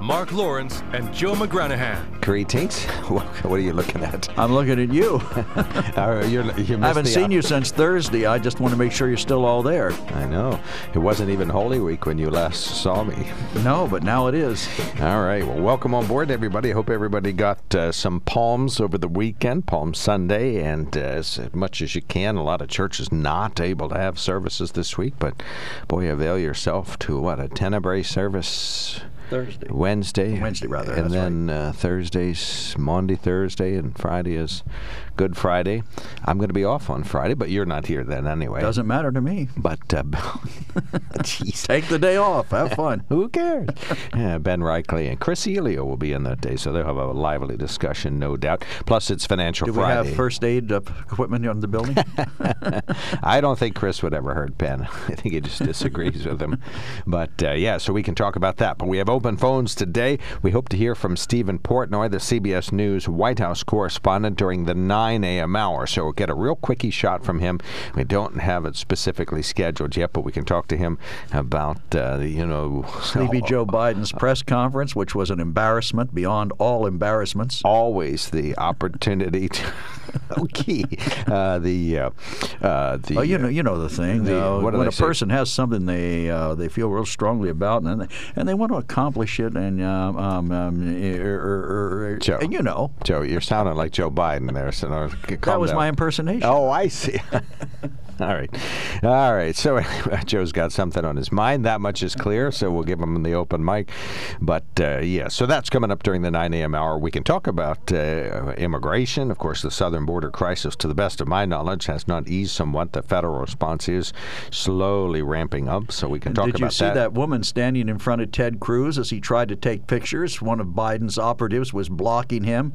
Mark Lawrence and Joe McGranahan. Greetings. What are you looking at? I'm looking at you. You're, you I haven't seen op- you since Thursday. I just want to make sure you're still all there. I know. It wasn't even Holy Week when you last saw me. No, but now it is. All right. Well, welcome on board, everybody. I hope everybody got uh, some palms over the weekend, Palm Sunday, and uh, as much as you can. A lot of churches not able to have services this week, but boy, avail yourself to what a tenebrae service. Thursday. Wednesday. Wednesday, rather, And that's then uh, Thursday's Monday, Thursday, and Friday is Good Friday. I'm going to be off on Friday, but you're not here then anyway. Doesn't matter to me. But, uh, jeez. Take the day off. Have fun. Who cares? yeah, Ben Reichley and Chris Elio will be in that day, so they'll have a lively discussion, no doubt. Plus, it's Financial Do we Friday. have first aid uh, equipment on the building? I don't think Chris would ever hurt Ben. I think he just disagrees with him. But uh, yeah, so we can talk about that. But we have open phones today. We hope to hear from Stephen Portnoy, the CBS News White House correspondent, during the 9 a.m. hour. So we'll get a real quickie shot from him. We don't have it specifically scheduled yet, but we can talk to him about, uh, you know, Sleepy Joe Biden's press conference, which was an embarrassment beyond all embarrassments. always the opportunity to. okay. Uh, the. Uh, uh, the Oh, you know, you know the thing. the- uh, when a say? person has something they uh, they feel real strongly about, and they, and they want to accomplish it, and um, um, um, er, er, er, Joe. and you know, Joe, you're sounding like Joe Biden there. So no, that was down. my impersonation. Oh, I see. All right. All right. So Joe's got something on his mind. That much is clear. So we'll give him the open mic. But uh, yeah, so that's coming up during the 9 a.m. hour. We can talk about uh, immigration. Of course, the southern border crisis, to the best of my knowledge, has not eased somewhat. The federal response is slowly ramping up. So we can talk about that. Did you see that. woman standing in front of Ted Cruz as he tried to take pictures? One of Biden's operatives was blocking him.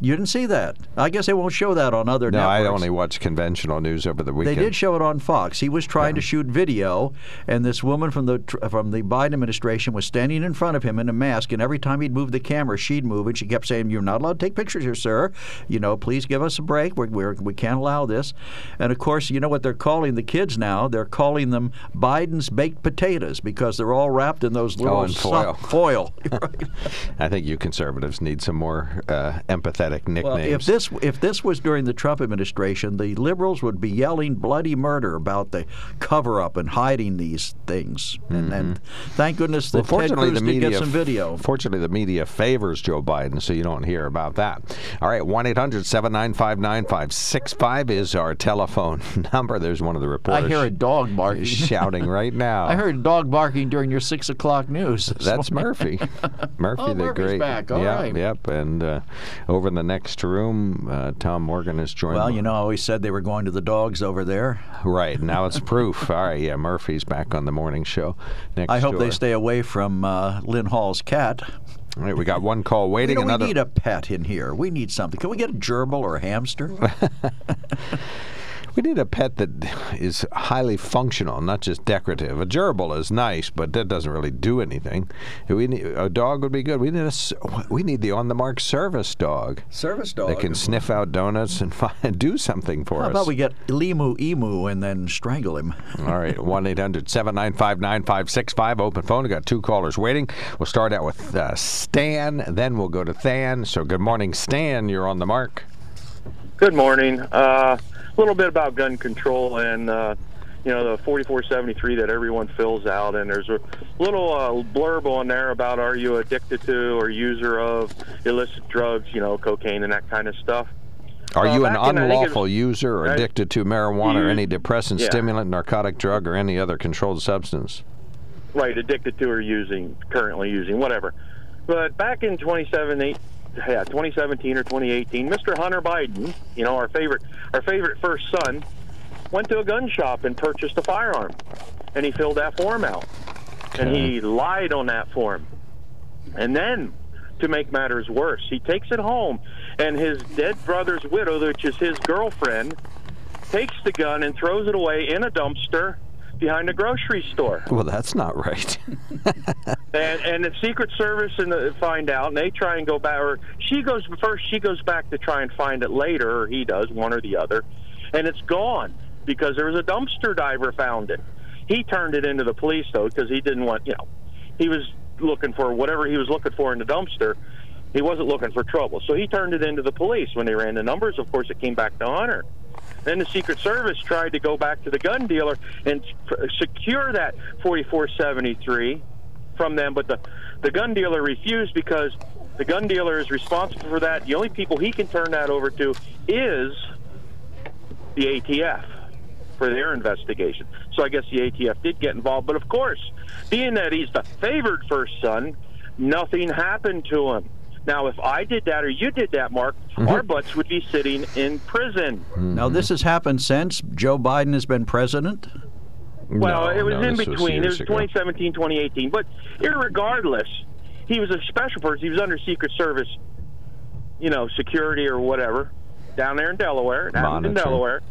You didn't see that. I guess they won't show that on other No, I only watch conventional news over the weekend. They did show it on Fox. He was trying to shoot video, and this woman from the from the Biden administration was standing in front of him in a mask. And every time he'd move the camera, she'd move, and she kept saying, "You're not allowed to take pictures here, sir. You know, please give us a break. We're, we're, we can't allow this." And of course, you know what they're calling the kids now? They're calling them Biden's baked potatoes because they're all wrapped in those little Oh, foil. foil. Right. I think you conservatives need some more uh, empathetic nicknames. Well, if this if this was during the Trump administration, the liberals would be yelling bloody murder about the cover up and hiding these things. And, and thank goodness that Mm-hmm. Well, Ted fortunately, Cruz the media get some video. Fortunately, the media favors Joe Biden, so you don't hear about that. All right, one 9565 is our telephone number. There's one of the reporters. I hear a dog barking. shouting right now. I heard a dog barking during your six o'clock news. That's morning. Murphy. Murphy, Oh, the Murphy's great. back. All yep, right. yep. And uh, over in the next room, uh, Tom Morgan is joined. Well, you know, I always said they were going to the dogs over there. right now it's proof. All right, yeah, Murphy's back on the morning show. Next I hope door. they stay away from uh, Lynn Hall's cat. All right, we got one call You waiting. know, we need a pet in here. We need something. Can we get a gerbil or a hamster? We need a pet that is highly functional, not just decorative. A gerbil is nice, but that doesn't really do anything. We need, a dog would be good. We need a s- we need the on the mark service dog Service dog. that can sniff out donuts and find, do something for How us. How about we get Limu Emu and then strangle him? All right, 1 800 795 9565. Open phone. we got two callers waiting. We'll start out with uh, Stan, then we'll go to Than. So, good morning, Stan. You're on the mark. Good morning. Uh, a little bit about gun control and uh, you know the 4473 that everyone fills out, and there's a little uh, blurb on there about are you addicted to or user of illicit drugs, you know, cocaine and that kind of stuff. Are Uh, you an back in, I think it was- unlawful user or addicted to marijuana or any depressant, yeah. stimulant, narcotic drug, or any other controlled substance? Right, addicted to or using, currently using, whatever. But back in 2017, yeah, 2017 or 2018, Mr. Hunter Biden, you know, our favorite, our favorite first son, went to a gun shop and purchased a firearm, and he filled that form out, and he lied on that form, and then. To make matters worse, he takes it home, and his dead brother's widow, which is his girlfriend, takes the gun and throws it away in a dumpster behind a grocery store. Well, that's not right. And and the Secret Service and the, find out, and they try and go back. Or she goes first. She goes back to try and find it later, or he does, one or the other, and it's gone because there was a dumpster diver found it. He turned it into the police though because he didn't want, you know, he was looking for whatever he was looking for in the dumpster. He wasn't looking for trouble, so he turned it into the police. When they ran the numbers, of course, it came back to Hunter. Then the Secret Service tried to go back to the gun dealer and secure that 4473 from them, but the, the gun dealer refused because the gun dealer is responsible for that. The only people he can turn that over to is the ATF for their investigation. So I guess the ATF did get involved. But of course, being that he's the favored first son, nothing happened to him. Now, if I did that or you did that, Mark, mm-hmm. our butts would be sitting in prison. Hmm. Now, this has happened since Joe Biden has been president. Well, No, it was no, in this was between. it years was ago. 2017, 2018. But irregardless, he was a special person. He was under Secret Service, you know, security or whatever, down there in Delaware. It in Delaware.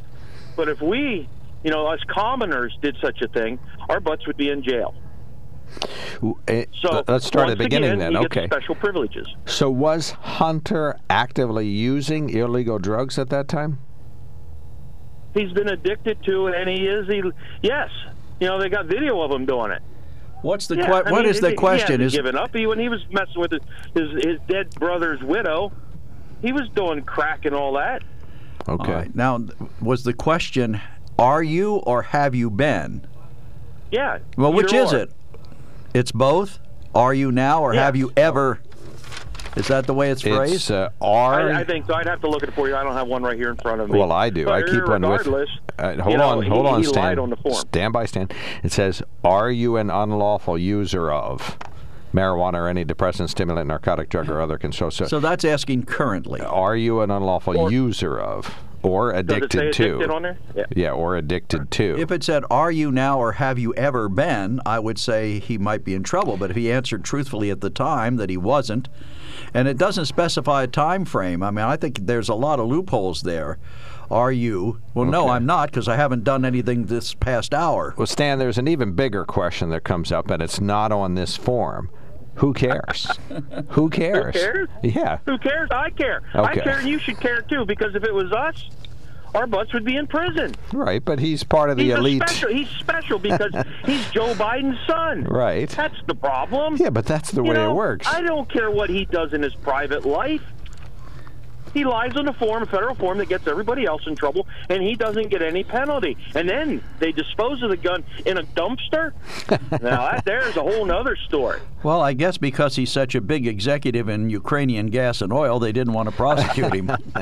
But if we, you know, us commoners did such a thing, our butts would be in jail. Eh, So let's start at the beginning again, then. he gets Okay. special privileges. So was Hunter actively using illegal drugs at that time? He's been addicted to, it, and he is. He, yes, you know, they got video of him doing it. What's the Yeah, que- I what mean, is the he- question? He Is given up. He, when he was messing with his, his his dead brother's widow, he was doing crack and all that. Okay. All right. Now, was the question, are you or have you been? Yeah. Well, which either is it? It's both. Are you now or Yeah. have you ever? Is that the way it's phrased? It's uh, are. I, I think so. I'd have to look at it for you. I don't have one right here in front of me. Well, I do. But I keep one with. Uh, hold you know, on, hold he, on, he Stan. lied on the form. Stand by, Stan. It says, "Are you an unlawful user of marijuana or any depressant, stimulant, narcotic drug, or other control?" So, so that's asking currently. are you an unlawful Or- user of or Does it say addicted to? addicted on there? Yeah. Yeah, or addicted to. If it said, "Are you now or have you ever been?" I would say he might be in trouble. But if he answered truthfully at the time that he wasn't, and it doesn't specify a time frame, I mean, I think there's a lot of loopholes there. Are you? Well, no, I'm not because I haven't done anything this past hour. Well, Stan, there's an even bigger question that comes up, and it's not on this form. Who cares? Who cares? Who cares? Yeah. Who cares? I care. Okay. I care, and you should care too. Because if it was us, our butts would be in prison. Right, but he's part of the he's elite. special. He's special because he's Joe Biden's son. Right. That's the problem. Yeah, but that's the You way know, it works. I don't care what he does in his private life. He lies on a form, a federal form that gets everybody else in trouble, and he doesn't get any penalty. And then they dispose of the gun in a dumpster. now that there's a whole other story. Well, I guess because he's such a big executive in Ukrainian gas and oil, they didn't want to prosecute him.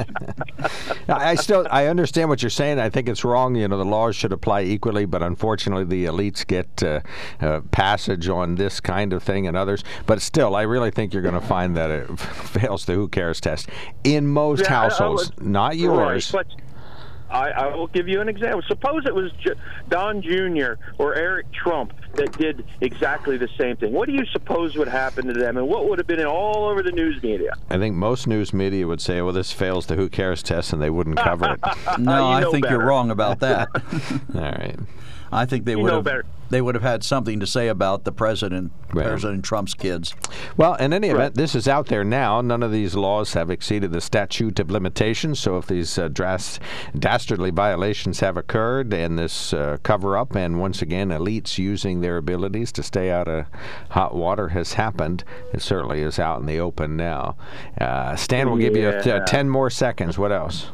I I still I understand what you're saying. I think it's wrong. You know, the laws should apply equally, but unfortunately, the elites get uh, uh, passage on this kind of thing and others. But still, I really think you're going to find that it fails the who cares test in most Yeah, I- I households, would- not yours. Right, but I, I will give you an example. Suppose it was J- Don Jr. or Eric Trump that did exactly the same thing. What do you suppose would happen to them, and what would have been all over the news media? I think most news media would say, "Well, this fails the who cares test," and they wouldn't cover it. No, you I know think you're wrong about that. all right. I think they You would know have better. They would have had something to say about the president, Well. President Trump's kids. Well, in any event, this is out there now. None of these laws have exceeded the statute of limitations. So, if these uh, dras- dastardly violations have occurred and this uh, cover up, and once again, elites using their abilities to stay out of hot water has happened, it certainly is out in the open now. Uh, Stan will give you a t- Yeah. 10 more seconds. What else?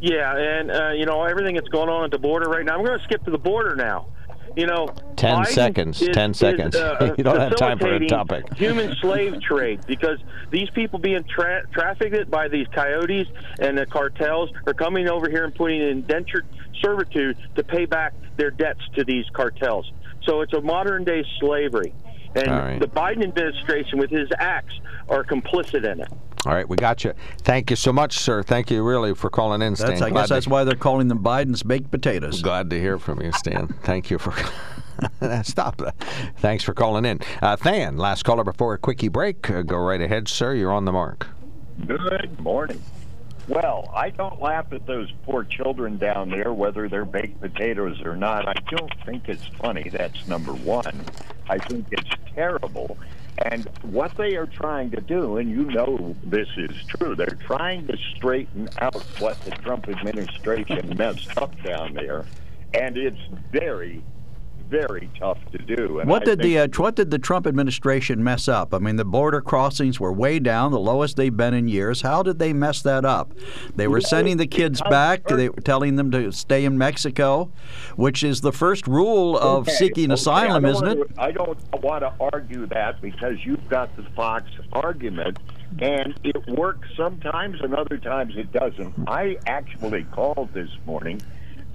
Yeah, and uh, you know everything that's going on at the border right now. I'm going to skip to the border now. You know, 10 Biden seconds, is- 10 is, seconds. uh, You don't have time for a topic. Human slave trade because these people being tra- trafficked by these coyotes and the cartels are coming over here and putting indentured servitude to pay back their debts to these cartels. So it's a modern day slavery, and right. the Biden administration with his acts are complicit in it. All right, we got you. Thank you so much, sir. Thank you really for calling in, Stan. That's, I Glad guess to- that's why they're calling them Biden's baked potatoes. Glad to hear from you, Stan. Thank you for. Stop that. Thanks for calling in. Uh, Than, last caller before a quickie break. Uh, go right ahead, sir. You're on the mark. Good morning. Well, I don't laugh at those poor children down there, whether they're baked potatoes or not. I don't think it's funny. That's number one. I think it's terrible. And what they are trying to do, and you know this is true, they're trying to straighten out what the Trump administration messed up down there. And it's very, very tough to do. And What I did the uh, what did the Trump administration mess up? I mean, the border crossings were way down, the lowest they've been in years. How did they mess that up? They were sending the kids back. They were telling them to stay in Mexico, which is the first rule of Okay, seeking okay, asylum, isn't it? to- I don't want to argue that because you've got the Fox argument, and it works sometimes and other times it doesn't. I actually called this morning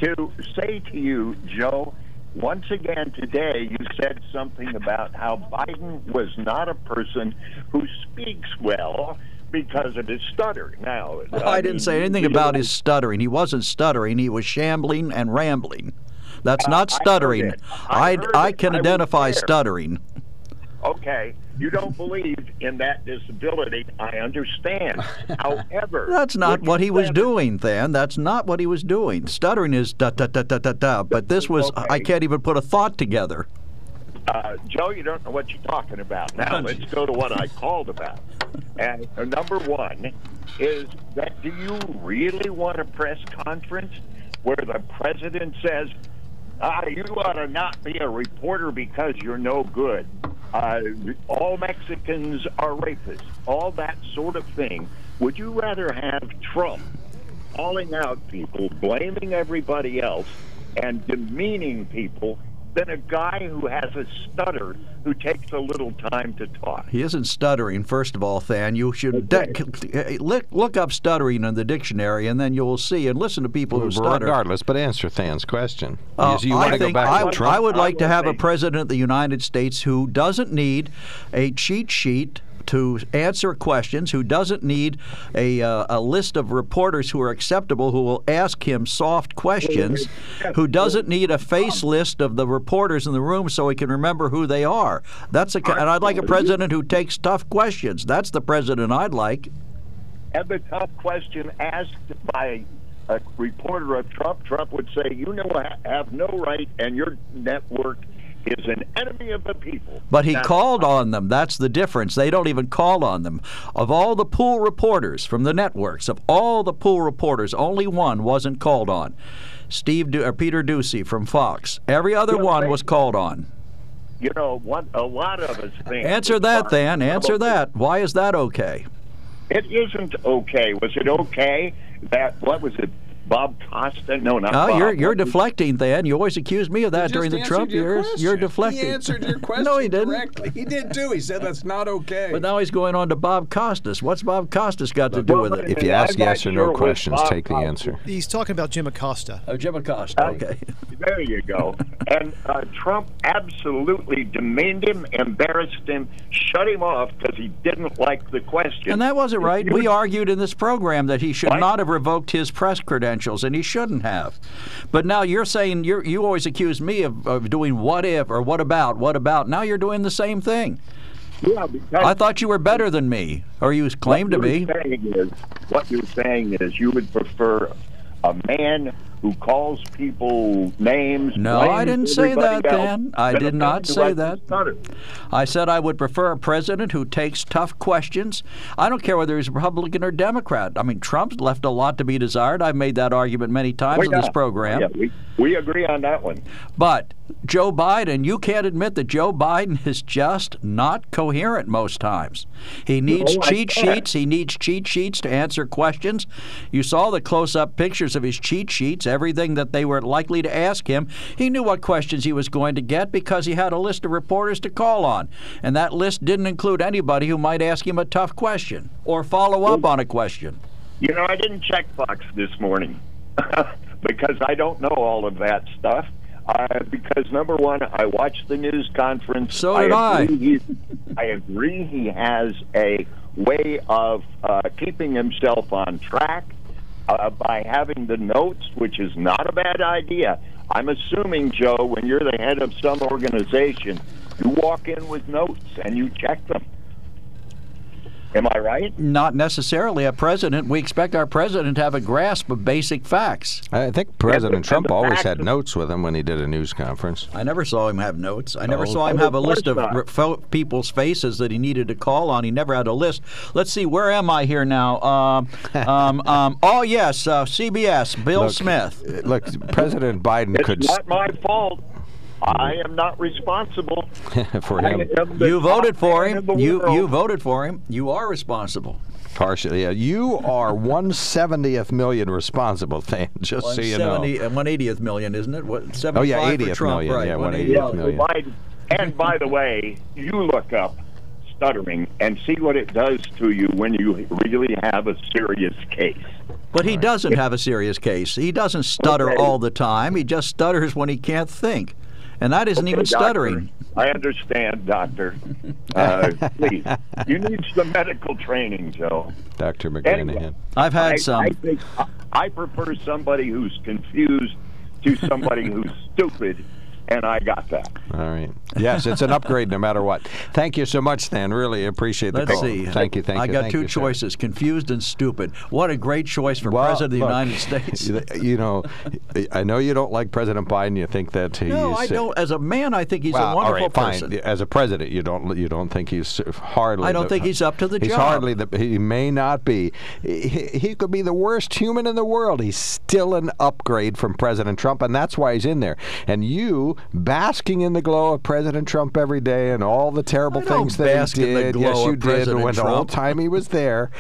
to say to you, Joe, once again today you said something about how Biden was not a person who speaks well because of his stutter. Now, I, mean, didn't say anything about his stuttering. He wasn't stuttering. He was shambling and rambling. That's Uh, not I stuttering. I I, I can I identify stuttering. Okay, you don't believe in that disability. I understand. However, That's not what he was doing, then. That's not what he was doing. Stuttering is da da da da da da. But this was I can't even put a thought together. Uh, Joe, you don't know what you're talking about. Now let's go to what I called about. And uh, number one is that do you really want a press conference where the president says, ah, you ought to not be a reporter because you're no good. Uh, all Mexicans are rapists. All that sort of thing. Would you rather have Trump calling out people, blaming everybody else, and demeaning people than a guy who has a stutter who takes a little time to talk? He isn't stuttering, first of all, Than. You should de- look, look up stuttering in the dictionary, and then you'll see and listen to people who stutter. Regardless, but answer Than's question. Uh, you you I want to go think back I, to Trump? I would like to I have a president of the United States who doesn't need a cheat sheet to answer questions, who doesn't need a, uh, a list of reporters who are acceptable who will ask him soft questions, who doesn't need a face list of the reporters in the room so he can remember who they are. That's a, and I'd like a president who takes tough questions. That's the president I'd like. And the tough question asked by a reporter of Trump, Trump would say, "You know, have no right, and your network is an enemy of the people." But he Now, called on them. That's the difference. They don't even call on them. Of all the pool reporters from the networks, of all the pool reporters, only one wasn't called on. Steve du- or Peter Doocy from Fox. Every other one they- was called on. You know, what a lot of us think. Answer that, then. Answer that. Why is that okay? It isn't okay. Was it okay that what was it? Bob Costa? No, not Oh, Bob. you're you're deflecting, then. You always accuse me of that during the Trump answered your years. You're deflecting. He answered your question no, he didn't. directly. He did too. He said that's not okay. But now he's going on to Bob Costas. What's Bob Costas got to do Well, with it? If you I'm ask yes or no it questions, take the answer. He's talking about Jim Acosta. Oh, Jim Acosta. Okay. There you go. And uh, Trump absolutely demeaned him, embarrassed him, shut him off because he didn't like the question. And that wasn't right. We argued in this program that he should What? not have revoked his press credentials, and he shouldn't have. But now you're saying you're, you always accuse me of, of doing what if or what about, what about. Now you're doing the same thing. Yeah, because I thought you were better than me, or you claimed to be. saying is, what you're saying is you would prefer a man who calls people names. No, I didn't say that, else, Dan. I did not say that. I said I would prefer a president who takes tough questions. I don't care whether he's Republican or Democrat. I mean, Trump's left a lot to be desired. I've made that argument many times We on this program. Yeah, we, we agree on that one. But Joe Biden, you can't admit that Joe Biden is just not coherent most times. He needs cheat sheets. He needs cheat sheets to answer questions. You saw the close up pictures of his cheat sheets, everything that they were likely to ask him. He knew what questions he was going to get because he had a list of reporters to call on. And that list didn't include anybody who might ask him a tough question or follow up on a question. You know, I didn't check Fox this morning because I don't know all of that stuff. Uh, because number one, I watched the news conference. So did I. agree he's- I agree he has a way of uh, keeping himself on track uh, by having the notes, which is not a bad idea. I'm assuming, Joe, when you're the head of some organization, you walk in with notes and you check them. Am I right? Not necessarily a president. We expect our president to have a grasp of basic facts. I think President and Trump always had notes with him when he did a news conference. I never saw him have notes. I never Oh. saw him Oh, have a list of re- fo- people's faces that he needed to call on. He never had a list. Let's see, where am I here now? Um, um, um, oh, yes, uh, CBS, Bill Look, Smith. uh, Look, President Biden It's could not my fault. I am not responsible. for him You voted for him. You world. you voted for him. You are responsible. partially. Yeah, you are one seventieth million responsible. Thing, just so you know. 170 and 180th million, isn't it? What, Oh, yeah, for 80th Trump, million, Right, yeah, 180th. 180th Yeah, million. Biden- and by the way, you look up stuttering and see what it does to you when you really have a serious case. But he doesn't have a serious case. He doesn't stutter Okay. all the time. He just stutters when he can't think. And that isn't even Okay, doctor, stuttering. I understand, doctor. Uh, please, you need some medical training, Joe. Dr. McGranahan. Anyway, I've had I, some. I think I, I prefer somebody who's confused to somebody who's stupid, and I got that. All right. Yes, it's an upgrade no matter what. Thank you so much, Stan. Really appreciate the Let's call. see. Thank you. Thank I you. got thank two you, sir. choices: confused and stupid. What a great choice for Well, president of the look, United States. You know, I know you don't like President Biden. You think that he's No, I uh, don't. As a man, I think he's well, a wonderful all right, fine. person. As a president, you don't you don't think he's hardly. I don't the- think he's up to the he's job. hardly the. He may not be. He, he could be the worst human in the world. He's still an upgrade from President Trump, and that's why he's in there. And you basking in the glow of President Trump every day and all the terrible things that he did. yes, you did. And When the whole time he was there.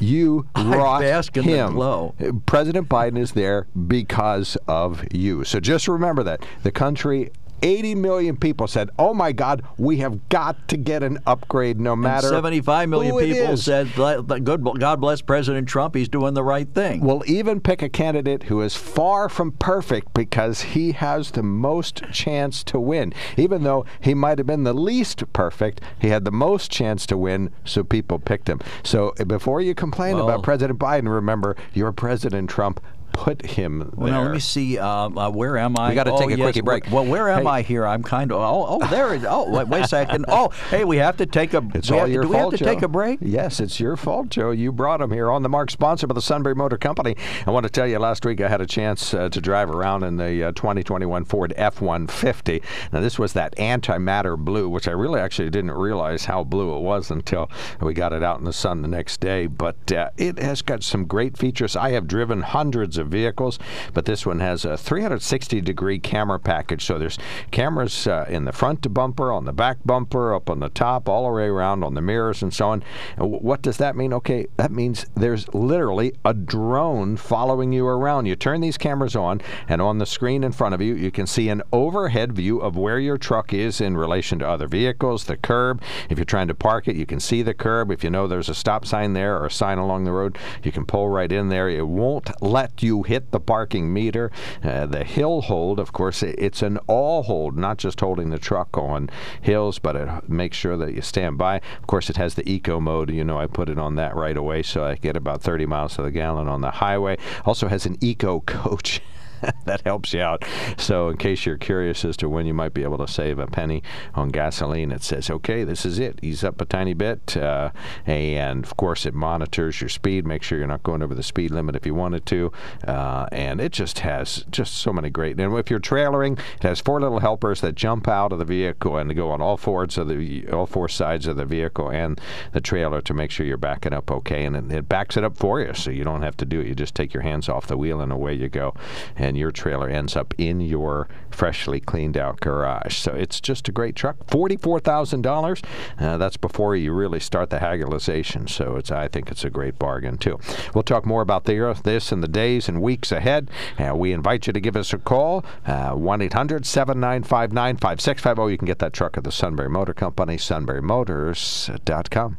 You brought bask in the him. glow. President Biden is there because of you. So just remember that. The country 80 million people said, "Oh my God, we have got to get an upgrade, no And matter." 75 million people is." said, "Good, God bless President Trump. He's doing the right thing." We'll even pick a candidate who is far from perfect because he has the most chance to win. Even though he might have been the least perfect, he had the most chance to win, so people picked him. So uh, before you complain Well- about President Biden, remember, your President Trump put him Well, there. now let me see. Um, uh, where am I? We gotta oh, take a yes. quickie break. Well, where am Hey. I here? I'm kind of. Oh, oh, there it. Oh, wait, wait a second. Oh, hey, we have to take a. It's all have, your do fault, we have to Joe. take a break? Yes, it's your fault, Joe. You brought him here on the mark, sponsored by the Sunbury Motor Company. I want to tell you, last week I had a chance uh, to drive around in the uh, 2021 Ford F-150. Now, this was that antimatter blue, which I really actually didn't realize how blue it was until we got it out in the sun the next day. But uh, it has got some great features. I have driven hundreds of vehicles, but this one has a 360 degree camera package. So there's cameras uh, in the front bumper, on the back bumper, up on the top, all the way around on the mirrors and so on. And wh- what does that mean? Okay, that means there's literally a drone following you around. You turn these cameras on, and on the screen in front of you, you can see an overhead view of where your truck is in relation to other vehicles, the curb. If you're trying to park it, you can see the curb. If you know there's a stop sign there or a sign along the road, you can pull right in there. It won't let you hit the parking meter. Uh, the hill hold, of course, it's an all hold, not just holding the truck on hills, but it makes sure that you stand by. Of course, it has the eco mode. You know, I put it on that right away, so I get about 30 miles to the gallon on the highway. Also has an eco coach. that helps you out. So, in case you're curious as to when you might be able to save a penny on gasoline, it says, okay, this is it. Ease up a tiny bit. Uh, and of course, it monitors your speed. Make sure you're not going over the speed limit if you wanted to. Uh, and it just has just so many great. And if you're trailering, it has four little helpers that jump out of the vehicle and go on all fours of the all four sides of the vehicle and the trailer to make sure you're backing up okay. And it, backs it up for you, so you don't have to do it. You just take your hands off the wheel and away you go. And your trailer ends up in your freshly cleaned out garage. So it's just a great truck. Forty-four thousand dollars. Uh, that's before you really start the haggardization. So it's I think it's a great bargain too. We'll talk more about the, this in the days and weeks ahead. Uh, we invite you to give us a call. Uh, One 800 795 9565 You can get that truck at the Sunbury Motor Company. SunburyMotors.com.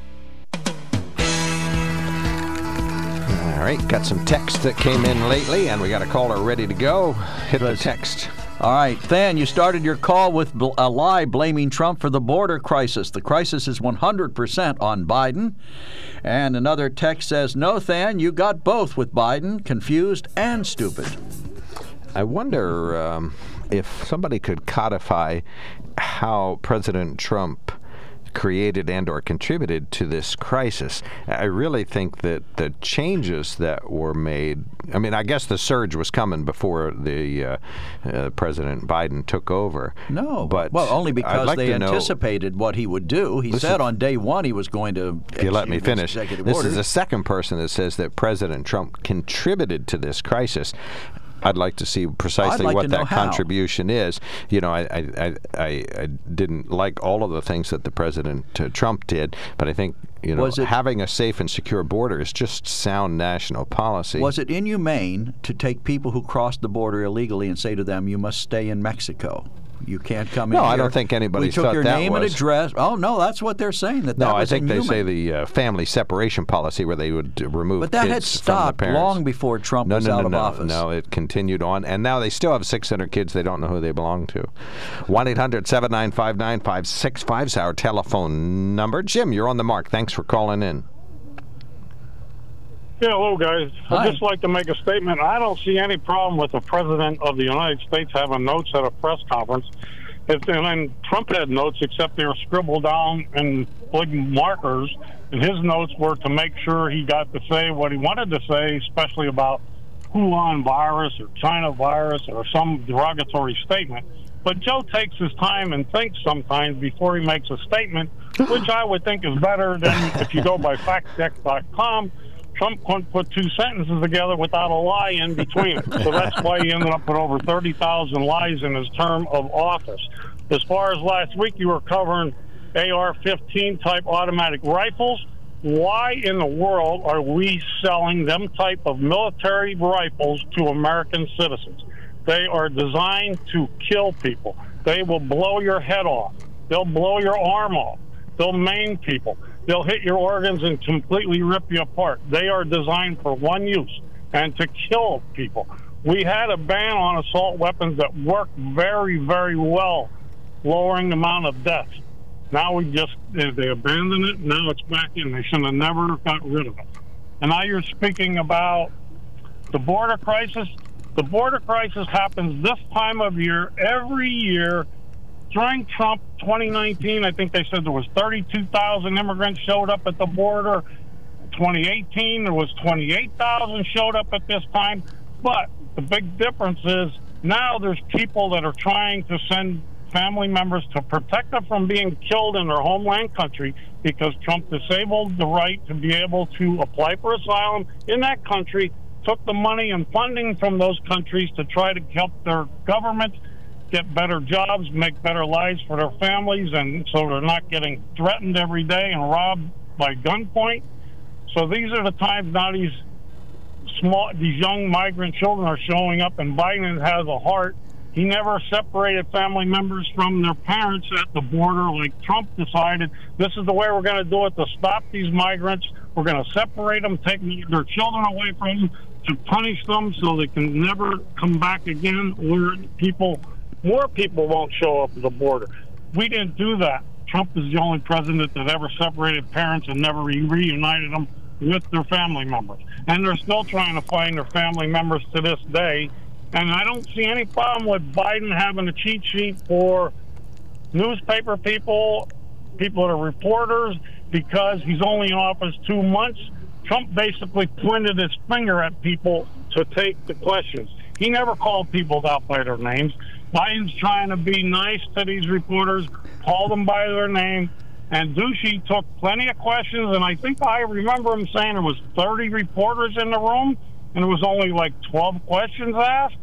All right, got some text that came in lately, and we got a caller ready to go. Hit the text. All right, Than, you started your call with bl- a lie blaming Trump for the border crisis. The crisis is 100% on Biden. And another text says, No, Than, you got both with Biden, confused and stupid. I wonder um, if somebody could codify how President Trump created and or contributed to this crisis. I really think that the changes that were made, I mean, I guess the surge was coming before the uh, uh, President Biden took over. No, but well, only because like they to know- anticipated what he would do. He said on day one he was going to. If you let me finish, this orders. is the second person that says that President Trump contributed to this crisis. I'd like to see precisely like what that contribution is. You know, I, I, I, I, didn't like all of the things that the President uh, Trump did, but I think you know having a safe and secure border is just sound national policy. Was it inhumane to take people who crossed the border illegally and say to them, "You must stay in Mexico"? You can't come in. No, I don't think anybody We took thought your that name and was- address. Oh no, that's what they're saying. That no, that I was think they say the uh, family separation policy where they would remove But that had stopped long before Trump no, was no, out no, of no, office. No, it continued on, and now they still have 600 kids they don't know who they belong to. 1 800 795 9565 is our telephone number. Jim, you're on the mark. Thanks for calling in. Yeah, hello, guys. Hi. I'd just like to make a statement. I don't see any problem with the President of the United States having notes at a press conference. If and then Trump had notes, except they were scribbled down in big markers, and his notes were to make sure he got to say what he wanted to say, especially about Wuhan virus or China virus or some derogatory statement. But Joe takes his time and thinks sometimes before he makes a statement, which I would think is better than if you go by factcheck.com. Trump couldn't put two sentences together without a lie in between. So that's why he ended up with over 30,000 lies in his term of office. As far as last week, you were covering AR 15 type automatic rifles. Why in the world are we selling them type of military rifles to American citizens? They are designed to kill people. They will blow your head off. They'll blow your arm off. They'll maim people. They'll hit your organs and completely rip you apart. They are designed for one use and to kill people. We had a ban on assault weapons that worked very, very well, lowering the amount of deaths. Now we just they abandoned it. Now it's back in. They should have never got rid of it. And now you're speaking about the border crisis. The border crisis happens this time of year every year. During Trump 2019, I think they said there was 32,000 immigrants showed up at the border. 2018, there was 28,000 showed up at this time. But the big difference is now there's people that are trying to send family members to protect them from being killed in their homeland country because Trump disabled the right to be able to apply for asylum in that country, took the money and funding from those countries to try to help their government get better jobs, make better lives for their families, and so they're not getting threatened every day and robbed by gunpoint. So these are the times now these small, these young migrant children are showing up, and Biden has a heart. He never separated family members from their parents at the border like Trump decided. This is the way we're going to do it to stop these migrants. We're going to separate them, take their children away from them, to punish them so they can never come back again, where people, more people won't show up at the border. We didn't do that. Trump is the only president that ever separated parents and never re- reunited them with their family members. And they're still trying to find their family members to this day. And I don't see any problem with Biden having a cheat sheet for newspaper people, people that are reporters, because he's only in office two months. Trump basically pointed his finger at people to take the questions. He never called people out by their names. Biden's trying to be nice to these reporters, call them by their name. And Doocy took plenty of questions, and I think I remember him saying there was 30 reporters in the room, and it was only like 12 questions asked.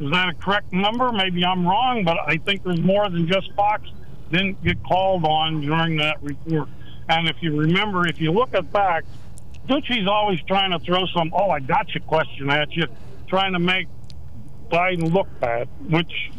Is that a correct number? Maybe I'm wrong, but I think there's more than just Fox didn't get called on during that report. And if you remember, if you look at back, Doocy's always trying to throw some, oh, I got you question at you, trying to make Biden look bad, which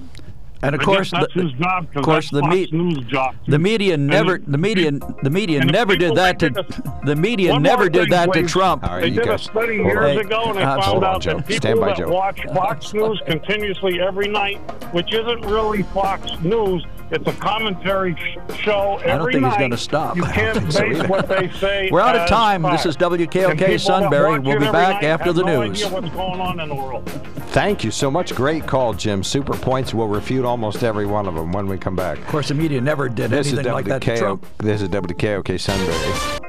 And of I course, that's the, his job. 'cause of course, that's the Fox me- job. the media never, And the media, the media never did that to, think that the media never did thing, that to. Trump. All right, They you did a study hold years on. ago, and they Uh, found hold on, out Joe. that Stand people by, that Joe. watch Fox News continuously every night, which isn't really Fox News, it's a commentary sh- show every I don't think night. he's going to stop. You can't think so base either. what they say. We're out of as time. This is WKOK And people that Sunbury. We'll be back after the no news. idea what's going on in the world. Thank you so much. Great call, Jim. Super points. We'll refute almost every one of them when we come back. Of course, the media never did This is anything like that to Trump. This is WKOK Sunbury.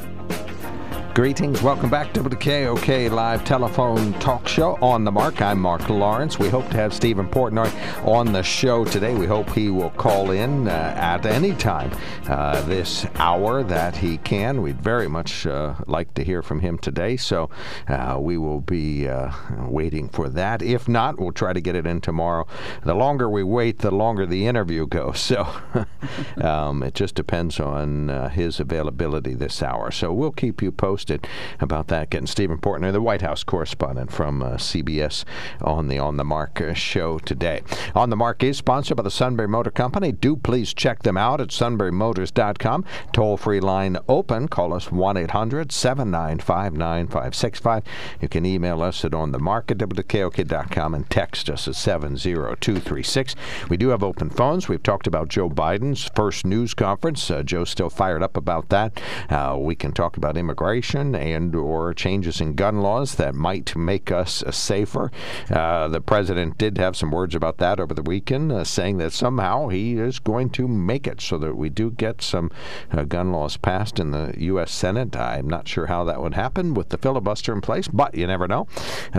Greetings. Welcome back to the KOK Live Telephone Talk Show on the mark. I'm Mark Lawrence. We hope to have Stephen Portnoy on the show today. We hope he will call in uh, at any time uh, this hour that he can. We'd very much uh, like to hear from him today, so uh, we will be uh, waiting for that. If not, we'll try to get it in tomorrow. The longer we wait, the longer the interview goes. So um, it just depends on uh, his availability this hour. So we'll keep you posted about that. Getting Stephen Portnoy, the White House correspondent from uh, CBS, on the On the Mark uh, show today. On the Mark is sponsored by the Sunbury Motor Company. Do please check them out at sunburymotors.com. Toll free line open. Call us 1 800 795 9565. You can email us at onthemark at WKOK.com and text us at 70236. We do have open phones. We've talked about Joe Biden's first news conference. Uh, Joe's still fired up about that. Uh, we can talk about immigration and or changes in gun laws that might make us safer. Uh, the president did have some words about that over the weekend, uh, saying that somehow he is going to make it so that we do get some uh, gun laws passed in the U.S. Senate. I'm not sure how that would happen with the filibuster in place, but you never know.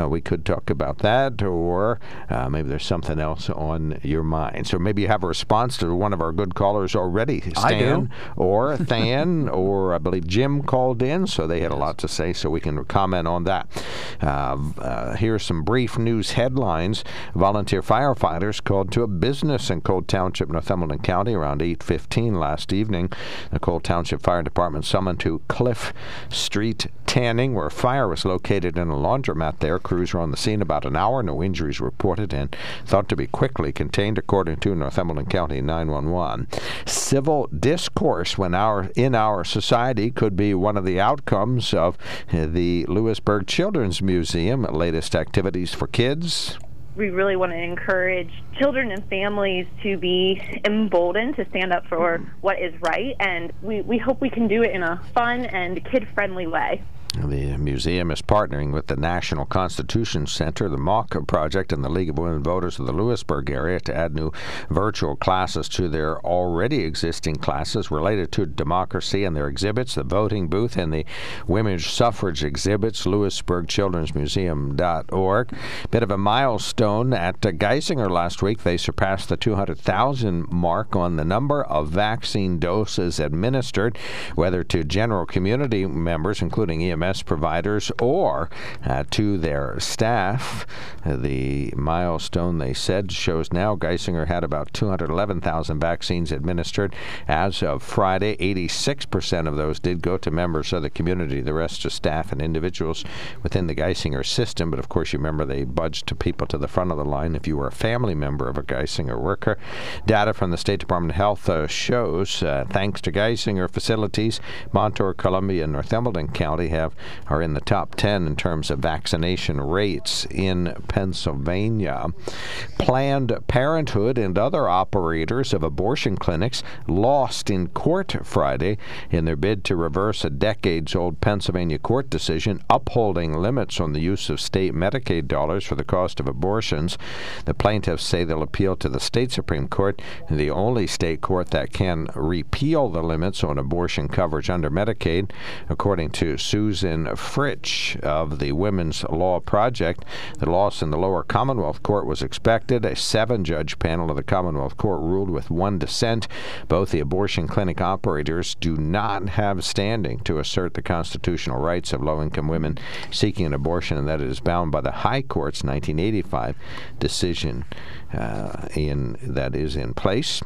We could talk about that, or uh, maybe there's something else on your mind. So maybe you have a response to one of our good callers already. Stan or Than, or I believe Jim called in, so they had a lot to say, so we can comment on that. Uh, uh, here are some brief news headlines. Volunteer firefighters called to a business in Coal Township, Northumberland County, around 8:15 last evening. The Coal Township Fire Department summoned to Cliff Street Tanning, where a fire was located in a laundromat there. Crews were on the scene about an hour. No injuries reported and thought to be quickly contained, according to Northumberland County 911. Civil discourse when our in our society could be one of the outcomes of the Lewisburg Children's Museum latest activities for kids. we really want to encourage children and families to be emboldened to stand up for what is right, and we, we hope we can do it in a fun and kid friendly way. The museum is partnering with the National Constitution Center, the Mock project, and the League of Women Voters of the Lewisburg area to add new virtual classes to their already existing classes related to democracy and their exhibits, the voting booth, and the women's suffrage exhibits. LewisburgChildren'sMuseum.org. Bit of a milestone at uh, Geisinger last week. They surpassed the 200,000 mark on the number of vaccine doses administered, whether to general community members, including EMS EMS providers or uh, to their staff. The milestone, they said, shows now Geisinger had about 211,000 vaccines administered. As of Friday, 86% of those did go to members of the community, the rest to staff and individuals within the Geisinger system. But of course, you remember they budged to people to the front of the line if you were a family member of a Geisinger worker. Data from the State Department of Health uh, shows, uh, thanks to Geisinger facilities, Montour, Columbia, and Northumberland County have are in the top 10 in terms of vaccination rates in Pennsylvania. Planned Parenthood and other operators of abortion clinics lost in court Friday in their bid to reverse a decades old Pennsylvania court decision upholding limits on the use of state Medicaid dollars for the cost of abortions. The plaintiffs say they'll appeal to the state Supreme Court, the only state court that can repeal the limits on abortion coverage under Medicaid. According to Susan Fritsch of the Women's Law Project, the loss in the lower Commonwealth Court was expected. A seven judge panel of the Commonwealth Court ruled with one dissent. Both the abortion clinic operators do not have standing to assert the constitutional rights of low income women seeking an abortion, and that is bound by the High Court's 1985 decision uh, in that is in place.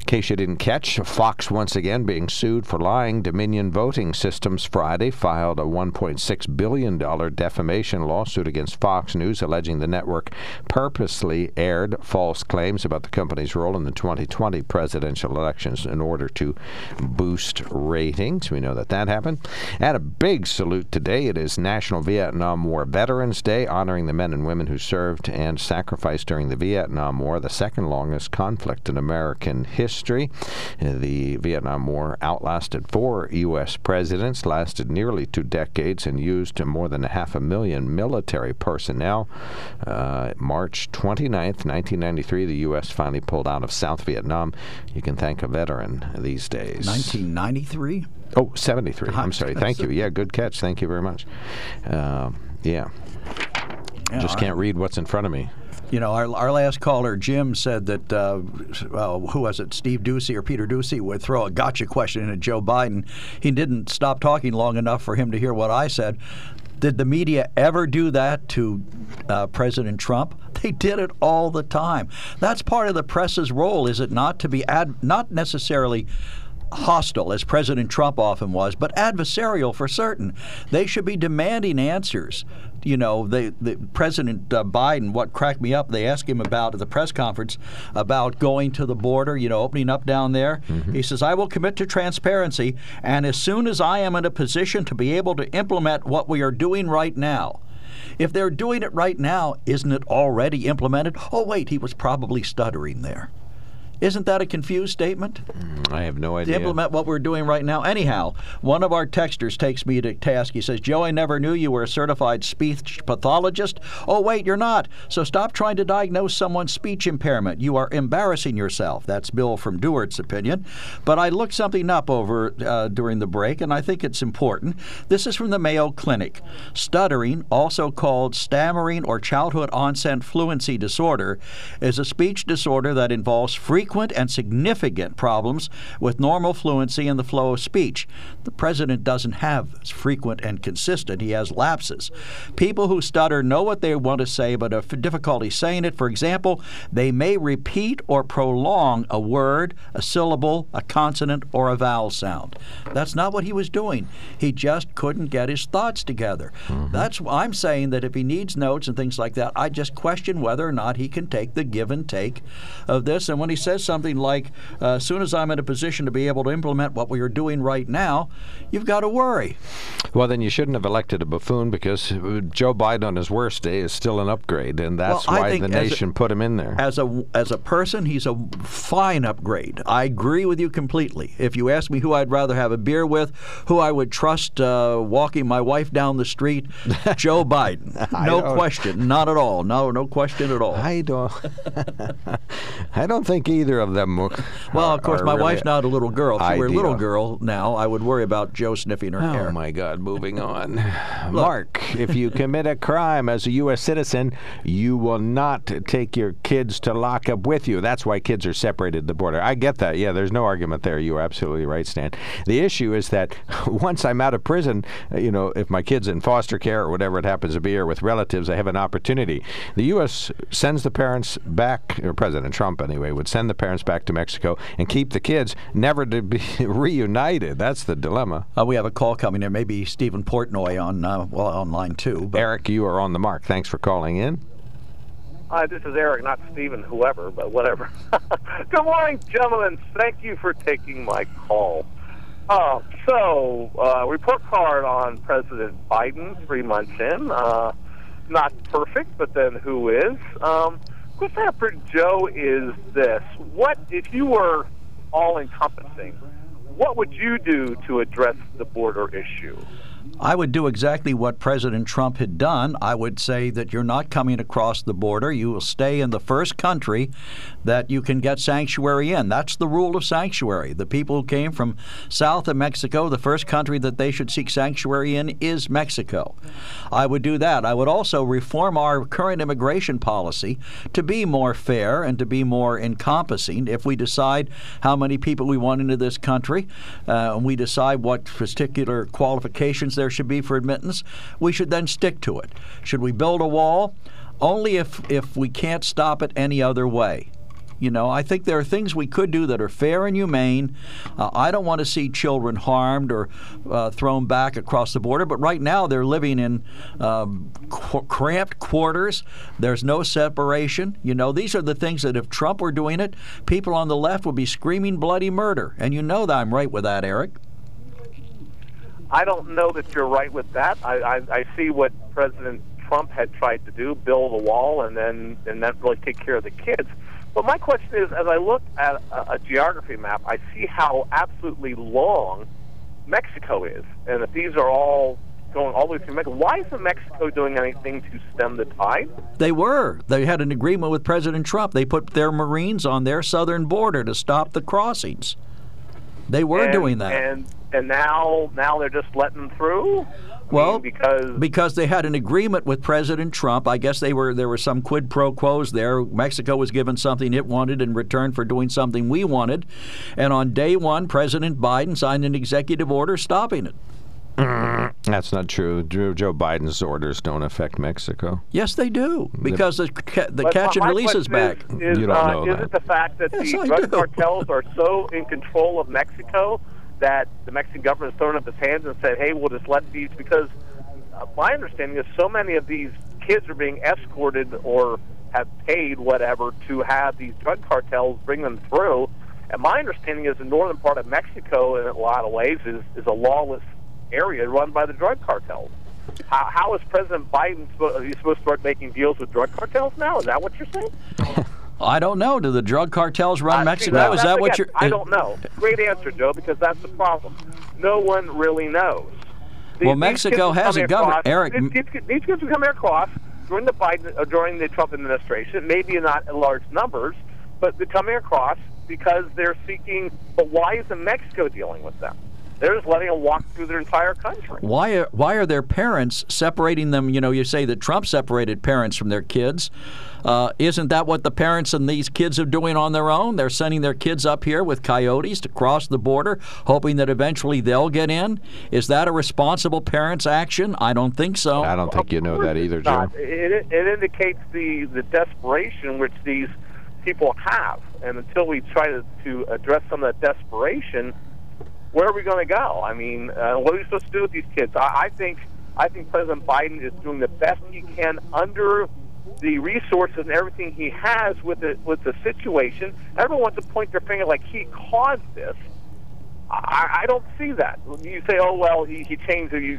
In case you didn't catch, Fox once again being sued for lying. Dominion Voting Systems Friday filed a $1.6 billion defamation lawsuit against Fox News, alleging the network purposely aired false claims about the company's role in the 2020 presidential elections in order to boost ratings. We know that that happened. And a big salute today. It is National Vietnam War Veterans Day, honoring the men and women who served and sacrificed during the Vietnam War, the second longest conflict in American history history. The Vietnam War outlasted four U.S. presidents, lasted nearly two decades, and used more than a half a million military personnel. Uh, March 29, 1993, the U.S. finally pulled out of South Vietnam. You can thank a veteran these days. 1993? Oh, 73. I'm sorry. Thank you. Yeah, good catch. Thank you very much. Uh, yeah. Yeah, Just can't read what's in front of me. You know, our, our last caller, Jim, said that, uh, well, who was it, Steve Doocy or Peter Doocy, would throw a gotcha question at Joe Biden. He didn't stop talking long enough for him to hear what I said. Did the media ever do that to uh, President Trump? They did it all the time. That's part of the press's role, is it not? To be ad- not necessarily hostile, as President Trump often was, but adversarial for certain. They should be demanding answers. You know, the, the President uh, Biden. What cracked me up? They asked him about at the press conference about going to the border. You know, opening up down there. He says, "I will commit to transparency, and as soon as I am in a position to be able to implement what we are doing right now." If they're doing it right now, isn't it already implemented? Oh, wait, he was probably stuttering there. Isn't that a confused statement? I have no idea. to implement what we're doing right now. Anyhow, one of our texters takes me to task. He says, Joe, I never knew you were a certified speech pathologist. Oh, wait, you're not. So stop trying to diagnose someone's speech impairment. You are embarrassing yourself. That's Bill from Dewart's opinion. But I looked something up over uh, during the break, and I think it's important. This is from the Mayo Clinic. Stuttering, also called stammering or childhood onset fluency disorder, is a speech disorder that involves frequent and significant problems with normal fluency in the flow of speech. The president doesn't have frequent and consistent, he has lapses. People who stutter know what they want to say but have difficulty saying it. For example, they may repeat or prolong a word, a syllable, a consonant, or a vowel sound. That's not what he was doing. He just couldn't get his thoughts together. That's why I'm saying that if he needs notes and things like that, I just question whether or not he can take the give and take of this. And when he says something like, uh, as soon as I'm in a position to be able to implement what we are doing right now, you've got to worry. Well, then you shouldn't have elected a buffoon because Joe Biden on his worst day is still an upgrade, and that's Well, why the as a- nation put him in there. As a as a person, he's a fine upgrade. I agree with you completely. If you ask me who I'd rather have a beer with, who I would trust uh, walking my wife down the street, Joe Biden. No question, not at all. No, no question at all. I don't. I don't think either of them. Well, of course, my really wife's not a little girl. If she were a little girl now, I would worry about Joe sniffing her Oh hair. Oh my God! Moving on. Mark, if you commit a crime as a U.S. citizen, you will not take your kids to lockup with you. That's why kids are separated at the border. I get that. Yeah, there's no argument there. You are absolutely right, Stan. The issue is that once I'm out of prison, uh, you know, if my kid's in foster care or whatever it happens to be, or with relatives, I have an opportunity. The U.S. sends the parents back, or President Trump anyway, would send the parents back to Mexico and keep the kids never to be reunited. That's the dilemma. Uh, we have a call coming in. Maybe Stephen Portnoy on uh, well on line two. But Eric, you are on the mark. Thanks for calling in. Hi, this is Eric, not Stephen, whoever, but whatever. Good morning, gentlemen. Thank you for taking my call. Uh, so, uh, report card on President Biden three months in. Uh, not perfect, but then who is? Um, question for Joe is this: What if you were all-encompassing? What would you do to address the border issue? I would do exactly what President Trump had done. I would say that you're not coming across the border. You will stay in the first country that you can get sanctuary in. That's the rule of sanctuary. The people who came from south of Mexico, the first country that they should seek sanctuary in is Mexico. I would do that. I would also reform our current immigration policy to be more fair and to be more encompassing. If we decide how many people we want into this country, uh, and we decide what particular qualifications there should be for admittance, we should then stick to it. Should we build a wall? Only if, if we can't stop it any other way. You know, I think there are things we could do that are fair and humane. Uh, I don't want to see children harmed or uh, thrown back across the border, but right now they're living in um, qu- cramped quarters. There's no separation. You know, these are the things that if Trump were doing it, people on the left would be screaming bloody murder. And you know that I'm right with that, Eric. I don't know that you're right with that. I, I, I see what President Trump had tried to do, build a wall, and then and then really take care of the kids. But my question is, as I look at a, a geography map, I see how absolutely long Mexico is, and if these are all going all the way through Mexico, why isn't Mexico doing anything to stem the tide? They were. They had an agreement with President Trump. They put their Marines on their southern border to stop the crossings. They were and, doing that. and and now now they're just letting them through. I Well, mean, because because they had an agreement with President Trump. I guess they were there were some quid pro quos there. Mexico was given something it wanted in return for doing something we wanted, and on day one, President Biden signed an executive order stopping it. That's not true. Joe Joe Biden's orders don't affect Mexico. Yes, they do because the ca- the catch and release is question back. Is, You don't uh, know is that. it the fact that Yes, the I drug do. cartels are so in control of Mexico that the Mexican government has thrown up its hands and said, "Hey, we'll just let these"? Because uh, my understanding is so many of these kids are being escorted or have paid whatever to have these drug cartels bring them through. And my understanding is the northern part of Mexico, in a lot of ways, is, is a lawless area run by the drug cartels. How, how is President Biden supposed, supposed to start making deals with drug cartels now? Is that what you're saying? I don't know. Do the drug cartels run Uh, Mexico? that- is that what you're? I don't know. Great answer, Joe, because that's the problem. No one really knows. These- Well, Mexico has a government. Eric, These, these, these kids are coming across during the Biden, or during the Trump administration. Maybe not in large numbers, but they're coming across because they're seeking. But why isn't Mexico dealing with them? They're just letting them walk through their entire country. Why are, why are their parents separating them? You know, you say that Trump separated parents from their kids. Uh, isn't that what the parents and these kids are doing on their own? They're sending their kids up here with coyotes to cross the border, hoping that eventually they'll get in. Is that a responsible parent's action? I don't think so. I don't think you know that either, Joe. It, it indicates the, the desperation which these people have. And until we try to, to address some of that desperation, where are we going to go? I mean, uh, what are we supposed to do with these kids? I, I think I think President Biden is doing the best he can under the resources and everything he has with the with the situation. Everyone wants to point their finger like he caused this. I, I don't see that. You say, oh well, he, he changed the.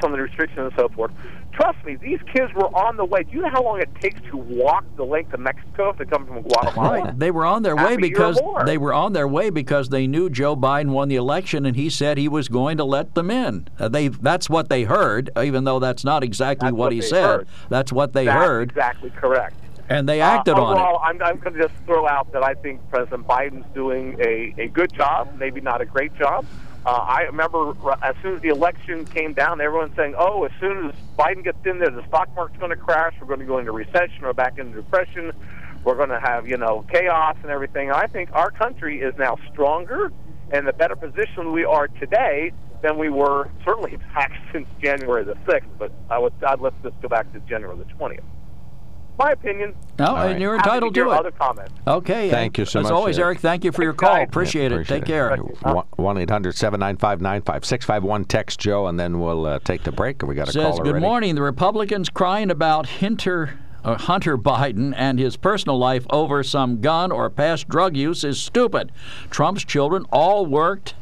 Some of the restrictions and so forth. Trust me, these kids were on the way. Do you know how long it takes to walk the length of Mexico if they come from Guatemala? Right. They were on their Half way because they were on their way because they knew Joe Biden won the election and he said he was going to let them in. Uh, they that's what they heard, even though that's not exactly That's what, what he said. heard. That's what they That's heard. exactly correct. And they acted uh, on it. overall, I'm, I'm going to just throw out that I think President Biden's doing a, a good job, maybe not a great job. Uh, I remember as soon as the election came down, everyone's saying, "Oh, as soon as Biden gets in there, the stock market's going to crash. We're going to go into recession or back into depression. We're going to have you know chaos and everything." I think our country is now stronger and the better position we are today than we were certainly back since January the sixth. But I would I'd let's just go back to January the twentieth. My opinion. No, All and right. you're Happy entitled to, to hear it. Other comments. Okay. Thank uh, you so as much, As always, Eric. Eric. Thank you for your Thanks, call. guys. Appreciate it. Take care. 1 800 795 9561. Text Joe, and then we'll uh, take the break. We got a Says, Good morning. The Republicans crying about Hunter, uh, Hunter Biden and his personal life over some gun or past drug use is stupid. Trump's children all worked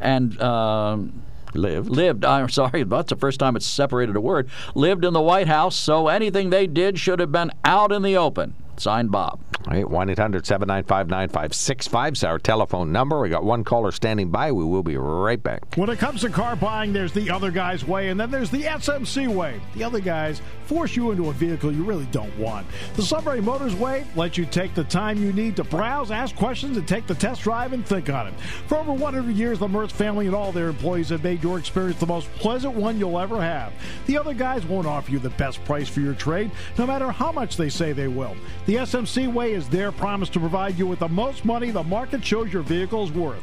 and. um Lived. Lived. I'm sorry, that's the first time it's separated a word. Lived in the White House, so anything they did should have been out in the open. Signed Bob. All right, 1 800 795 9565 is our telephone number. We got one caller standing by. We will be right back. When it comes to car buying, there's the other guy's way, and then there's the SMC way. The other guys force you into a vehicle you really don't want. The Sunbury Motors way lets you take the time you need to browse, ask questions, and take the test drive and think on it. For over 100 years, the Mertz family and all their employees have made your experience the most pleasant one you'll ever have. The other guys won't offer you the best price for your trade, no matter how much they say they will. The SMC way is their promise to provide you with the most money the market shows your vehicle is worth.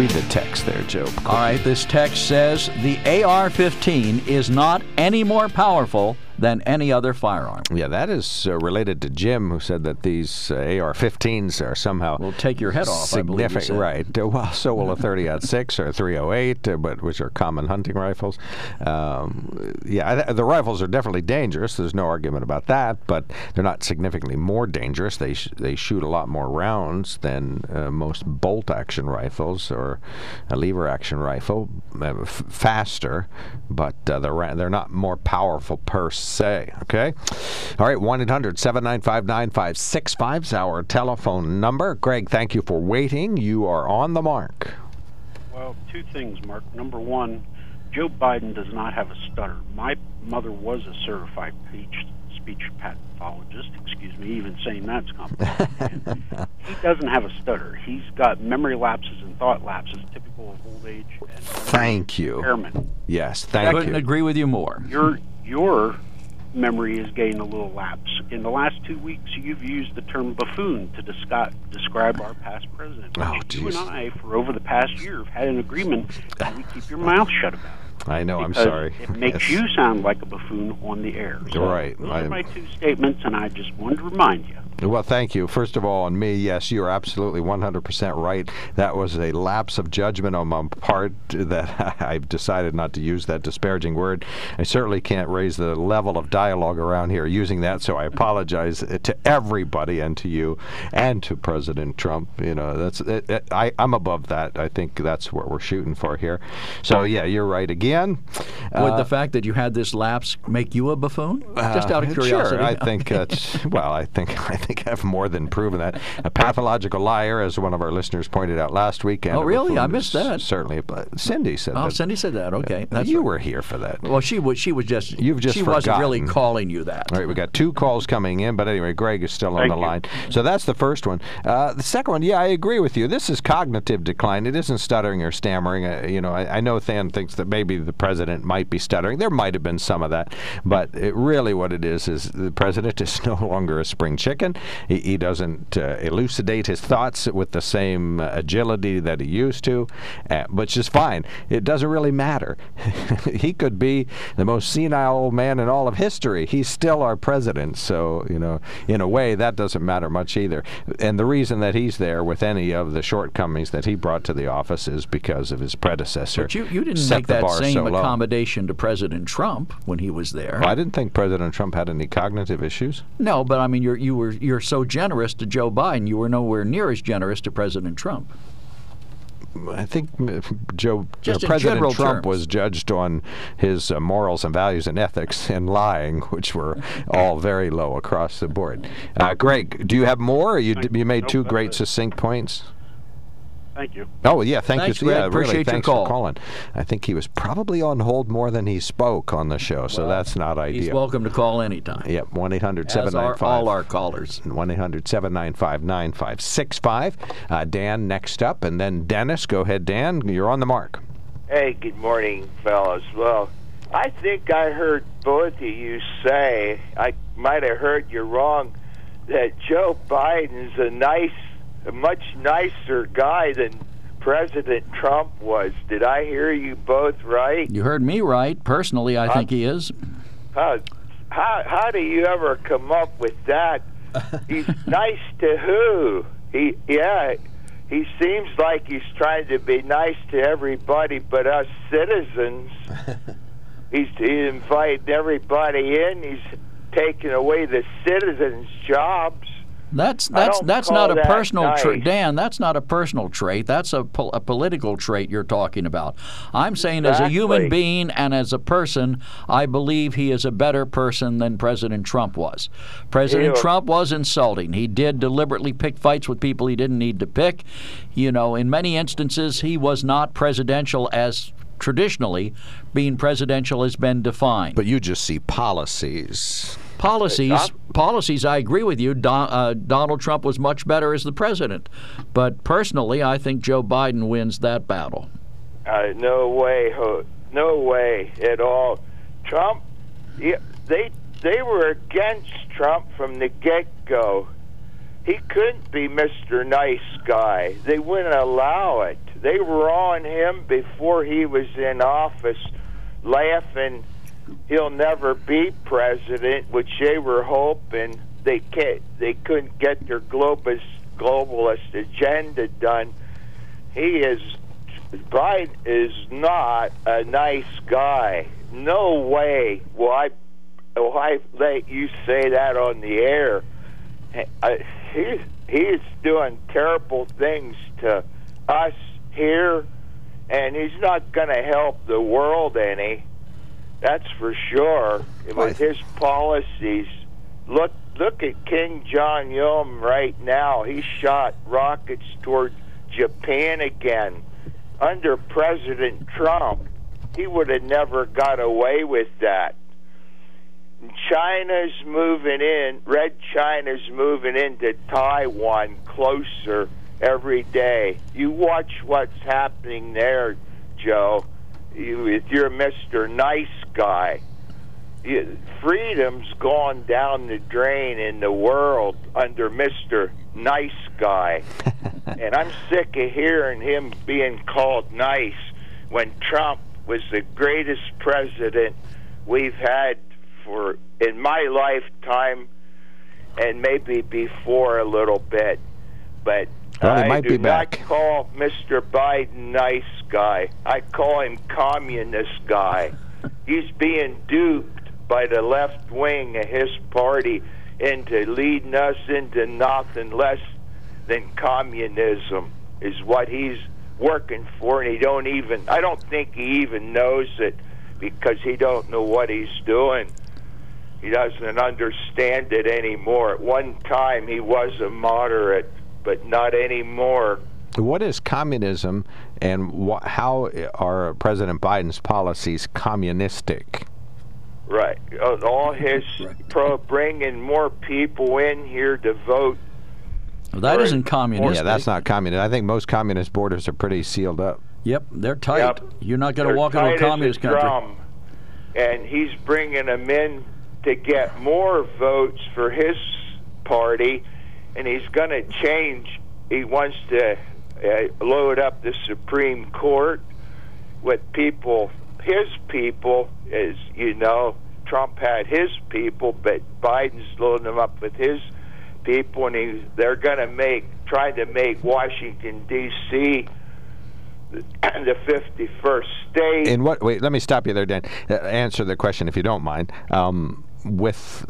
Read the text there, Joe. All right, this text says the AR 15 is not any more powerful than any other firearm. Yeah, that is uh, related to Jim, who said that these uh, AR-15s are somehow will take your head off. I believe you significant, right? Uh, well, so will a 30-06 or a 308, uh, but which are common hunting rifles. Um, yeah, I, the rifles are definitely dangerous. There's no argument about that, but they're not significantly more dangerous. They sh- they shoot a lot more rounds than uh, most bolt-action rifles or a lever-action rifle. Uh, f- faster, but uh, they're ra- they're not more powerful per say. Okay? All right, 1 800 795 9565 is our telephone number. Greg, thank you for waiting. You are on the mark. Well, two things, Mark. Number one, Joe Biden does not have a stutter. My mother was a certified speech, speech pathologist. Excuse me, even saying that's complicated. he doesn't have a stutter. He's got memory lapses and thought lapses typical of old age and Thank you. impairment. Yes, thank I Couldn't you. agree with you more. Your your memory is getting a little lapse. In the last two weeks, you've used the term buffoon to describe describe our past president. Oh, you and. I, for over the past year, have had an agreement that we keep your mouth shut about. I know, I'm sorry. It makes Yes. you sound like a buffoon on the air. So Right, Those I- are my two statements, and I just wanted to remind you. Well, thank you. First of all, on me, yes, you're absolutely 100% right. That was a lapse of judgment on my part that I've decided not to use that disparaging word. I certainly can't raise the level of dialogue around here using that, so I apologize to everybody and to you and to President Trump. You know, that's it, it, I, I'm above that. I think that's what we're shooting for here. So, yeah, you're right again. Would Uh, the fact that you had this lapse make you a buffoon? Just out of uh, curiosity. Sure, I think that's well. I think I think I've more than proven that a pathological liar, as one of our listeners pointed out last weekend. Oh, really? I missed that. Certainly, but Cindy said Oh, that. Cindy said that. Okay, that's you right. were here for that. Well, she was. She was just. You've just She wasn't really calling you that. All right, we got two calls coming in, but anyway, Greg is still on Thank the you. line. So that's the first one. Uh, the second one, yeah, I agree with you. This is cognitive decline. It isn't stuttering or stammering. Uh, you know, I, I know Than thinks that maybe the president might be stuttering. There might have been some of that, but it, really what it is is the president is no longer a spring chicken. He, he doesn't uh, elucidate his thoughts with the same uh, agility that he used to, uh, which is fine. It doesn't really matter. he could be the most senile old man in all of history. He's still our president. So, you know, in a way, that doesn't matter much either. And the reason that he's there with any of the shortcomings that he brought to the office is because of his predecessor. But you, you didn't make that same so accommodation to President Trump when he was there. Well, I didn't think President Trump had any cognitive issues. No, but I mean, you're you were you're so generous to Joe Biden. You were nowhere near as generous to President Trump. I think uh, Joe uh, President Trump terms. was judged on his uh, morals and values and ethics and lying, which were all very low across the board. Uh, Greg, do you have more? Or you d- you made two great succinct points. Thank you. Oh yeah, thank Thanks, you. Greg. Yeah, really, Appreciate your thanks call. for calling. I think he was probably on hold more than he spoke on the show, so that's not ideal. He's welcome to call anytime. Yep, 1 800 As are 795. all our callers. 1 800 795 9565. Uh, Dan next up, and then Dennis. Go ahead, Dan. You're on the mark. Hey, good morning, fellas. Well, I think I heard both of you say, I might have heard you wrong, that Joe Biden's a nice, a much nicer guy than President Trump was. Did I hear you both right? You heard me right. Personally, I think he is. How, how, how do you ever come up with that? He's nice to who? He, yeah, he seems like he's trying to be nice to everybody but us citizens. he's, he's inviting everybody in. He's taking away the citizens' jobs. That's that's don't that's not a that personal trait. Dan. That's not a personal trait. That's a, pol- a political trait you're talking about. I'm saying as a human being and as a person, I believe he is a better person than President Trump was. President Ew. Trump was insulting. He did deliberately pick fights with people he didn't need to pick. You know, in many instances, he was not presidential as traditionally being presidential has been defined. But you just see policies. Policies, policies. I agree with you. Don, uh, Donald Trump was much better as the president, but personally, I think Joe Biden wins that battle. Uh, no way, no way at all. Trump, yeah, they they were against Trump from the get go. He couldn't be Mr. Nice Guy. They wouldn't allow it. They were on him before he was in office, laughing he'll never be president, which they were hoping they can't, they couldn't get their globus, globalist agenda done. He is Biden is not a nice guy. No way I will I let you say that on the air. Uh, He's he's doing terrible things to us here, and he's not going to help the world any. That's for sure. With his policies, look look at Kim Jong Un right now. He shot rockets toward Japan again. Under President Trump, he would have never got away with that. China's moving in, Red China's moving into Taiwan closer every day. You watch what's happening there, Joe. You, if you're Mr. Nice Guy, freedom's gone down the drain in the world under Mr. Nice Guy. and I'm sick of hearing him being called nice when Trump was the greatest president we've had for in my lifetime and maybe before a little bit. But Well, I might do be not back. call Mr. Biden nice guy. I call him communist guy. He's being duped by the left wing of his party into leading us into nothing less than communism is what he's working for and he don't even I don't think he even knows it because he don't know what he's doing. He doesn't understand it anymore. At one time he was a moderate, but not anymore. What is communism, and wh- how are President Biden's policies communistic? Right. Uh, All his pro bringing more people in here to vote. That for- isn't communist. Yeah, that's not communist. I think most communist borders are pretty sealed up. Yep, they're tight. Yep. You're not going to walk into a as communist country. drum. And he's bringing them in to get more votes for his party, and he's going to change. He wants to uh, load up the Supreme Court with people, his people, as you know. Trump had his people, but Biden's loading them up with his people, and he, they're going to make, trying to make Washington D.C the 51st state. In what? Wait, let me stop you there, Dan. Uh, answer the question if you don't mind. Um, with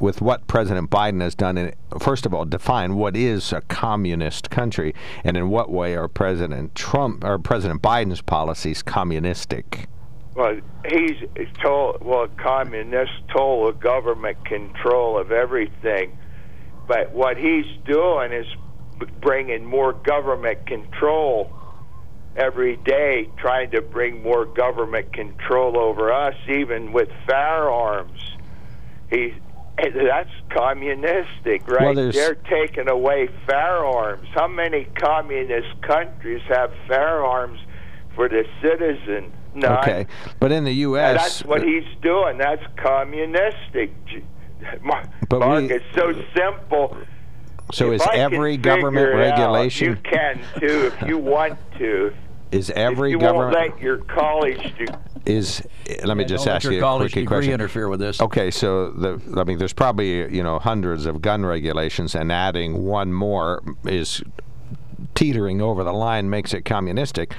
with what President Biden has done, in, first of all, define what is a communist country, and in what way are President Trump or President Biden's policies communistic? Well, he's told, well, communists total government control of everything. But what he's doing is bringing more government control every day, trying to bring more government control over us, even with firearms. He, that's communistic, right? Well, They're taking away firearms. How many communist countries have firearms for the citizen? None. Okay, but in the U.S., that's what uh, he's doing. That's communistic. Mark, But Mark, we- it's so simple. so If is I every government it out, regulation you can too if you want to. Is every you government won't let your college do. is let me Yeah, just ask you a college quick question. interfere with this. Okay, so the I mean, there's probably you know hundreds of gun regulations, and adding one more is teetering over the line makes it communistic.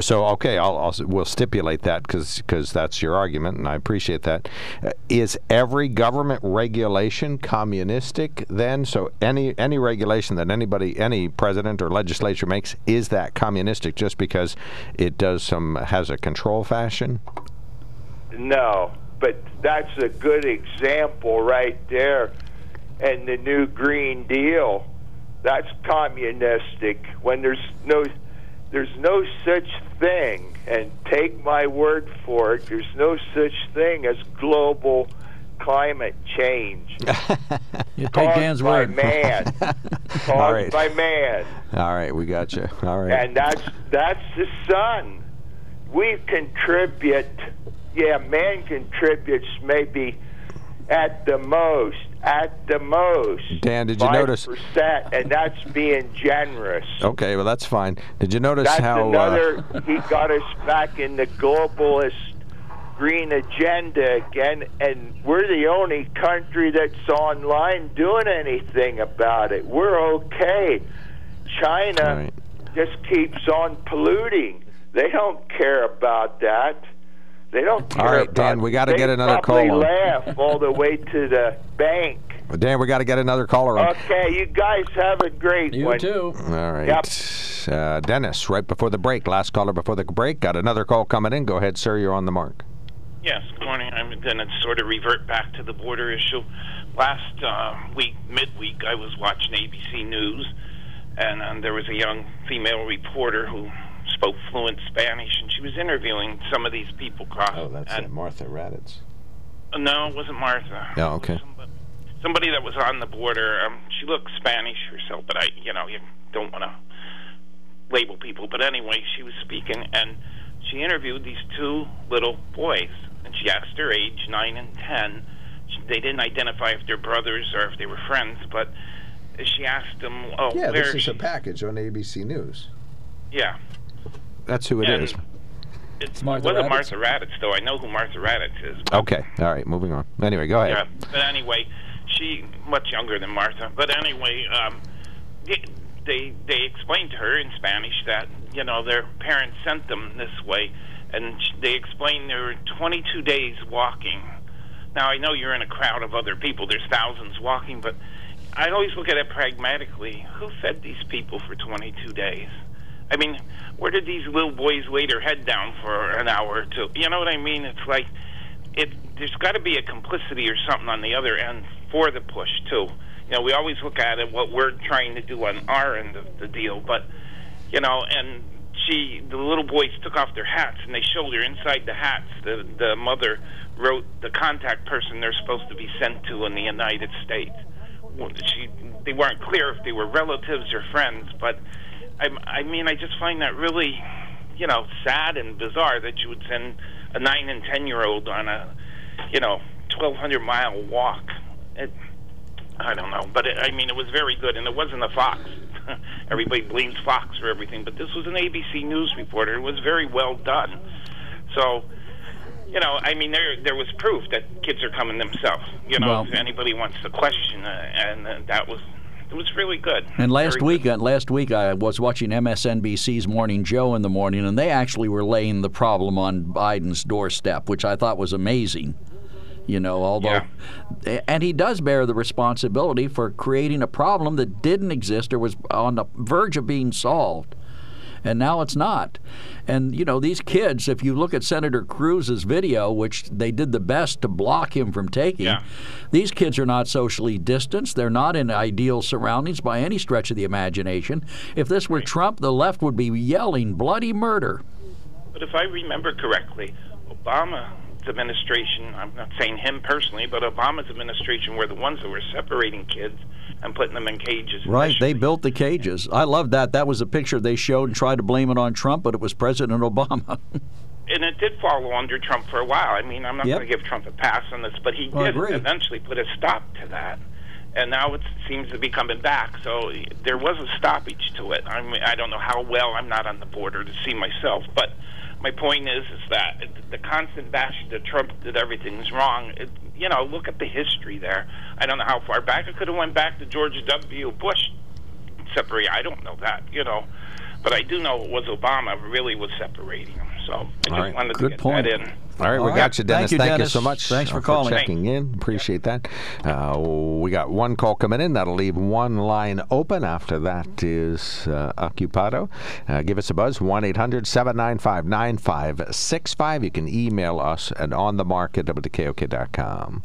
So okay, I'll, I'll we'll stipulate that because that's your argument, and I appreciate that. Uh, is every government regulation communistic then? So any any regulation that anybody, any president or legislature makes, is that communistic just because it does some has a control fashion? No, but that's a good example right there. And the new Green Deal, that's communistic. When there's no, there's no such thing. And take my word for it, there's no such thing as global climate change. You take Dan's by word. man. caused All right. by man. All right, we got you. All right. And that's that's the sun. We contribute. Yeah, man contributes maybe at the most, at the most. Dan, did you notice- percent, and that's being generous. Okay, well that's fine. Did you notice That's how? another. uh, he got us back in the globalist green agenda again, and we're the only country that's online doing anything about it. We're okay. China just keeps on polluting. They don't care about that. They don't care All right, about Dan, we gotta get another probably call on. laugh all the way to the bank. Dan, we got to get another caller on. Okay, you guys have a great You one. All right. Yep. Uh, Dennis, right before the break, last caller before the break, got another call coming in. Go ahead, sir. You're on the mark. Yes, good morning. I'm going to sort of revert back to the border issue. Last uh, week, midweek, I was watching ABC News, and um, there was a young female reporter who spoke fluent Spanish, and she was interviewing some of these people. Oh, that's and, Martha Raddatz. uh, no, it wasn't Martha. Yeah, okay. Somebody that was on the border. Um, she looked Spanish herself, but I, you know, you don't want to label people. But anyway, she was speaking, and she interviewed these two little boys, and she asked their age, nine and ten. She, they didn't identify if they're brothers or if they were friends, but she asked them, "Oh, yeah, where?" this is she, a package on ABC News. yeah, That's who it And is. it Martha wasn't Raddatz. Martha Raddatz, though. I know who Martha Raddatz is. Okay. All right. Moving on. Anyway, go ahead. Yeah, but anyway, she much younger than Martha. But anyway, um, they, they they explained to her in Spanish that you know their parents sent them this way, and they explained they were 22 days walking. Now I know you're in a crowd of other people. There's thousands walking, but I always look at it pragmatically. Who fed these people for 22 days? I mean, where did these little boys lay their head down for an hour or two? You know what I mean? It's like it. There's got to be a complicity or something on the other end for the push too. You know, we always look at it what we're trying to do on our end of the deal, but you know, and she, the little boys took off their hats and they showed her inside the hats. The the mother wrote the contact person they're supposed to be sent to in the United States. She, they weren't clear if they were relatives or friends, but I, I mean, I just find that really, you know, sad and bizarre that you would send a nine and ten year old on a, you know, twelve hundred mile walk. It, I don't know, but it, I mean, it was very good, and it wasn't a Fox. Everybody blames Fox for everything, but this was an ABC News reporter. It was very well done. So, you know, I mean, there there was proof that kids are coming themselves. You know, Well- if anybody wants to question, uh, and uh, that was It was really good. And last Very week, uh, last week I was watching MSNBC's Morning Joe in the morning, and they actually were laying the problem on Biden's doorstep, which I thought was amazing. You know, although, and he does bear the responsibility for creating a problem that didn't exist or was on the verge of being solved and now it's not. And you know, these kids, if you look at Senator Cruz's video, which they did the best to block him from taking, these kids are not socially distanced. They're not in ideal surroundings by any stretch of the imagination. If this were Trump, the left would be yelling bloody murder. But if I remember correctly, Obama's administration, I'm not saying him personally, but Obama's administration were the ones that were separating kids and putting them in cages. Right, they built the cages. I love that. That was a picture they showed and tried to blame it on Trump, but it was President Obama. And it did follow under Trump for a while. I mean, I'm not Yep. going to give Trump a pass on this, but he did eventually put a stop to that. And now it seems to be coming back. So there was a stoppage to it. I mean, I don't know how well. I'm not on the border to see myself, but my point is, is that the constant bashing that Trump did everything's wrong. It, you know, look at the history there. I don't know how far back. It could have went back to George W. Bush separate. I don't know that, you know, but I do know it was Obama really was separating them. So I just All right. wanted to Good get point. that in. All right, we All got right. you, Dennis. Thank you, Thank Dennis. so much. Thanks for calling. checking in. Appreciate that. Uh, we got one call coming in. That'll leave one line open. After that is uh, Occupado. Uh, give us a buzz, 1 800 795 9565. You can email us at onthemark at WKOK.com.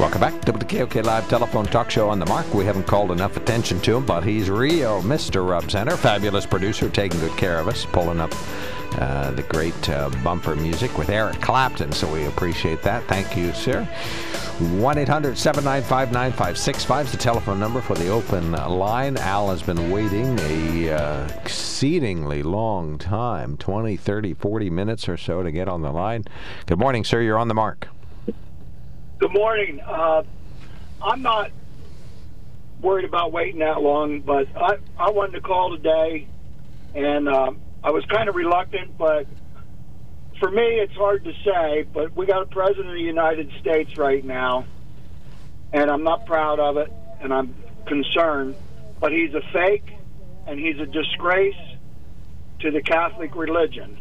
Welcome back. WKOK Live Telephone Talk Show on the Mark. We haven't called enough attention to him, but he's real Mr. Rub Center. Fabulous producer, taking good care of us, pulling up uh, the great uh, bumper music with Eric Clapton. So we appreciate that. Thank you, sir. 1 800 795 9565 is the telephone number for the open line. Al has been waiting a uh, exceedingly long time 20, 30, 40 minutes or so to get on the line. Good morning, sir. You're on the mark. Good morning. Uh, I'm not worried about waiting that long, but I, I wanted to call today, and um, I was kind of reluctant, but for me, it's hard to say. But we got a president of the United States right now, and I'm not proud of it, and I'm concerned. But he's a fake, and he's a disgrace to the Catholic religion.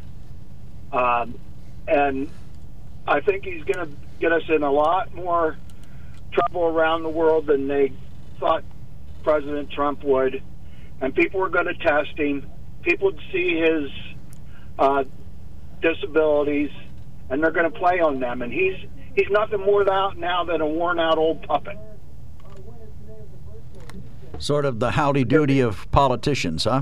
Um, and I think he's going to get us in a lot more trouble around the world than they thought President Trump would. And people are going to test him. People see his uh, disabilities, and they're going to play on them. And he's he's nothing more out now than a worn out old puppet. Sort of the howdy doody of politicians, huh?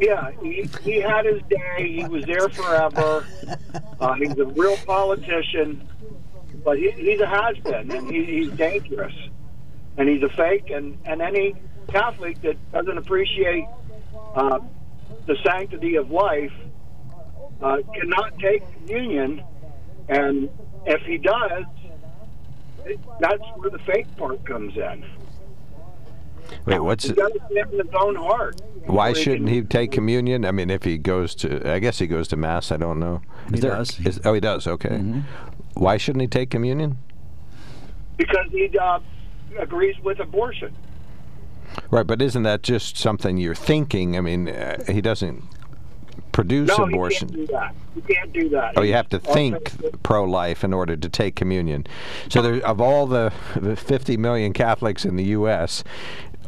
Yeah, he, he had his day. He was there forever. Uh, he's a real politician, but he, he's a has been, and he, he's dangerous. And he's a fake. And, and any Catholic that doesn't appreciate uh, the sanctity of life uh, cannot take communion. And if he does, it, that's where the fake part comes in. Wait, what's He's got to stand in his own heart. Why shouldn't he take communion? I mean, if he goes to, I guess he goes to mass. I don't know. He does. is- oh, he does. Okay. Mm-hmm. Why shouldn't he take communion? Because he uh, agrees with abortion. Right, but isn't that just something you're thinking? I mean, uh, he doesn't produce no, abortion. you can't do that. You can't do that. Oh, you have to think pro-life in order to take communion. So, there, of all the, the 50 million Catholics in the U.S.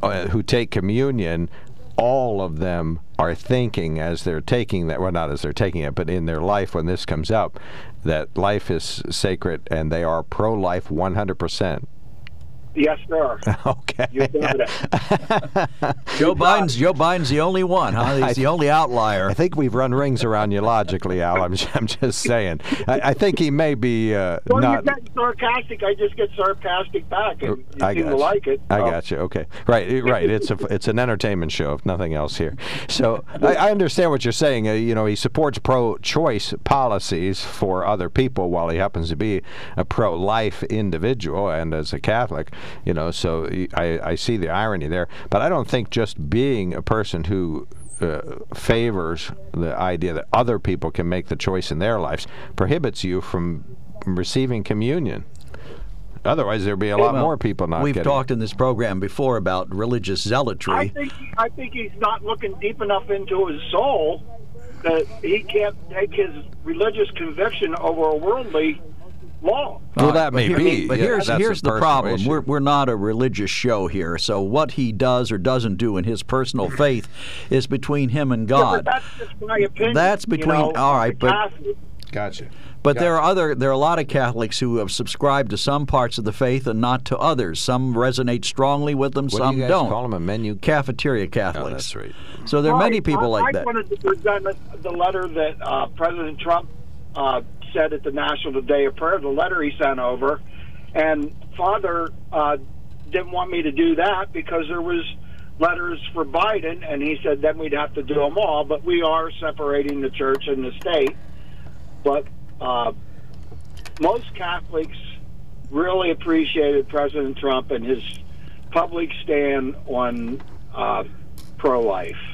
Uh, who take communion, all of them are thinking as they're taking that. Well, not as they're taking it, but in their life when this comes up, that life is sacred, and they are pro-life 100 percent. Yes, sir. Okay. You. Joe Biden's Joe Biden's the only one, huh? He's the only outlier. I think we've run rings around you logically, Al. I'm, I'm just saying. I, I think he may be uh, When not. you get sarcastic, I just get sarcastic back, and you I seem got to like it. I got you. Okay, right, right. It's a it's an entertainment show, if nothing else here. So I, I understand what you're saying. Uh, you know, he supports pro-choice policies for other people, while he happens to be a pro-life individual and as a Catholic. You know, so I I see the irony there. But I don't think just being a person who uh, favors the idea that other people can make the choice in their lives prohibits you from receiving communion. Otherwise, there'd be a lot Well, more people not We've getting. talked in this program before about religious zealotry. I think I think he's not looking deep enough into his soul that he can't take his religious conviction over a worldly law. Well, that may but be. But Yeah, here's that's here's the problem. issue. We're we're not a religious show here. So what he does or doesn't do in his personal faith is between him and Yeah, God. but that's just my opinion. That's you between- know, all right, as a but- Gotcha. But there are other there are a lot of Catholics who have subscribed to some parts of the faith and not to others. Some resonate strongly with them, What do some you guys don't. call them? A menu? Cafeteria Catholics. Oh, that's right. So there are many people I, like I that. wanted to present the letter that uh, President Trump uh, said at the National Day of Prayer, the letter he sent over, and Father uh, didn't want me to do that because there was letters for Biden, and he said then we'd have to do them all. But we are separating the church and the state. But uh, most Catholics really appreciated President Trump and his public stand on uh, pro-life.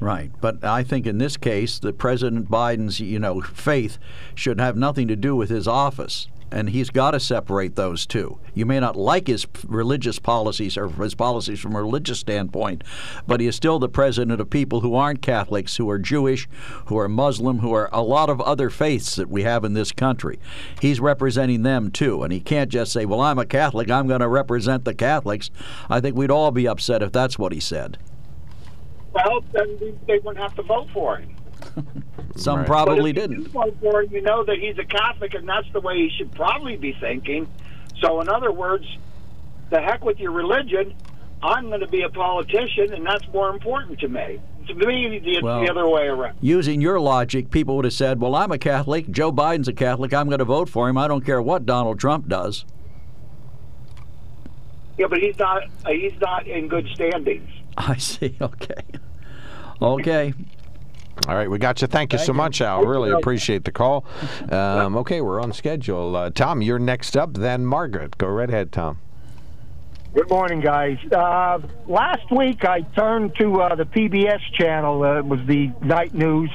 Right, but I think in this case, that President Biden's you know faith should have nothing to do with his office, and he's got to separate those two. You may not like his religious policies or his policies from a religious standpoint, but he is still the president of people who aren't Catholics, who are Jewish, who are Muslim, who are a lot of other faiths that we have in this country. He's representing them too, and he can't just say, "Well, I'm a Catholic, I'm going to represent the Catholics." I think we'd all be upset if that's what he said. Well, then we- they wouldn't have to vote for him. Some Right. probably didn't. You vote for him, you know that he's a Catholic, and that's the way he should probably be thinking. So, in other words, the heck with your religion. I'm going to be a politician, and that's more important to me. To me, it's Well- the other way around. Using your logic, people would have said, Well, I'm a Catholic. Joe Biden's a Catholic. I'm going to vote for him. I don't care what Donald Trump does. Yeah, but he's not. Uh, he's not in good standings. I see. Okay. Okay. All right, we got you. Thank you so much, Al. Really appreciate the call. Um, okay, we're on schedule. Uh, Tom, you're next up, then Margaret. Go right ahead, Tom. Good morning, guys. Uh, last week I turned to uh, the PBS channel. Uh, it was the night news,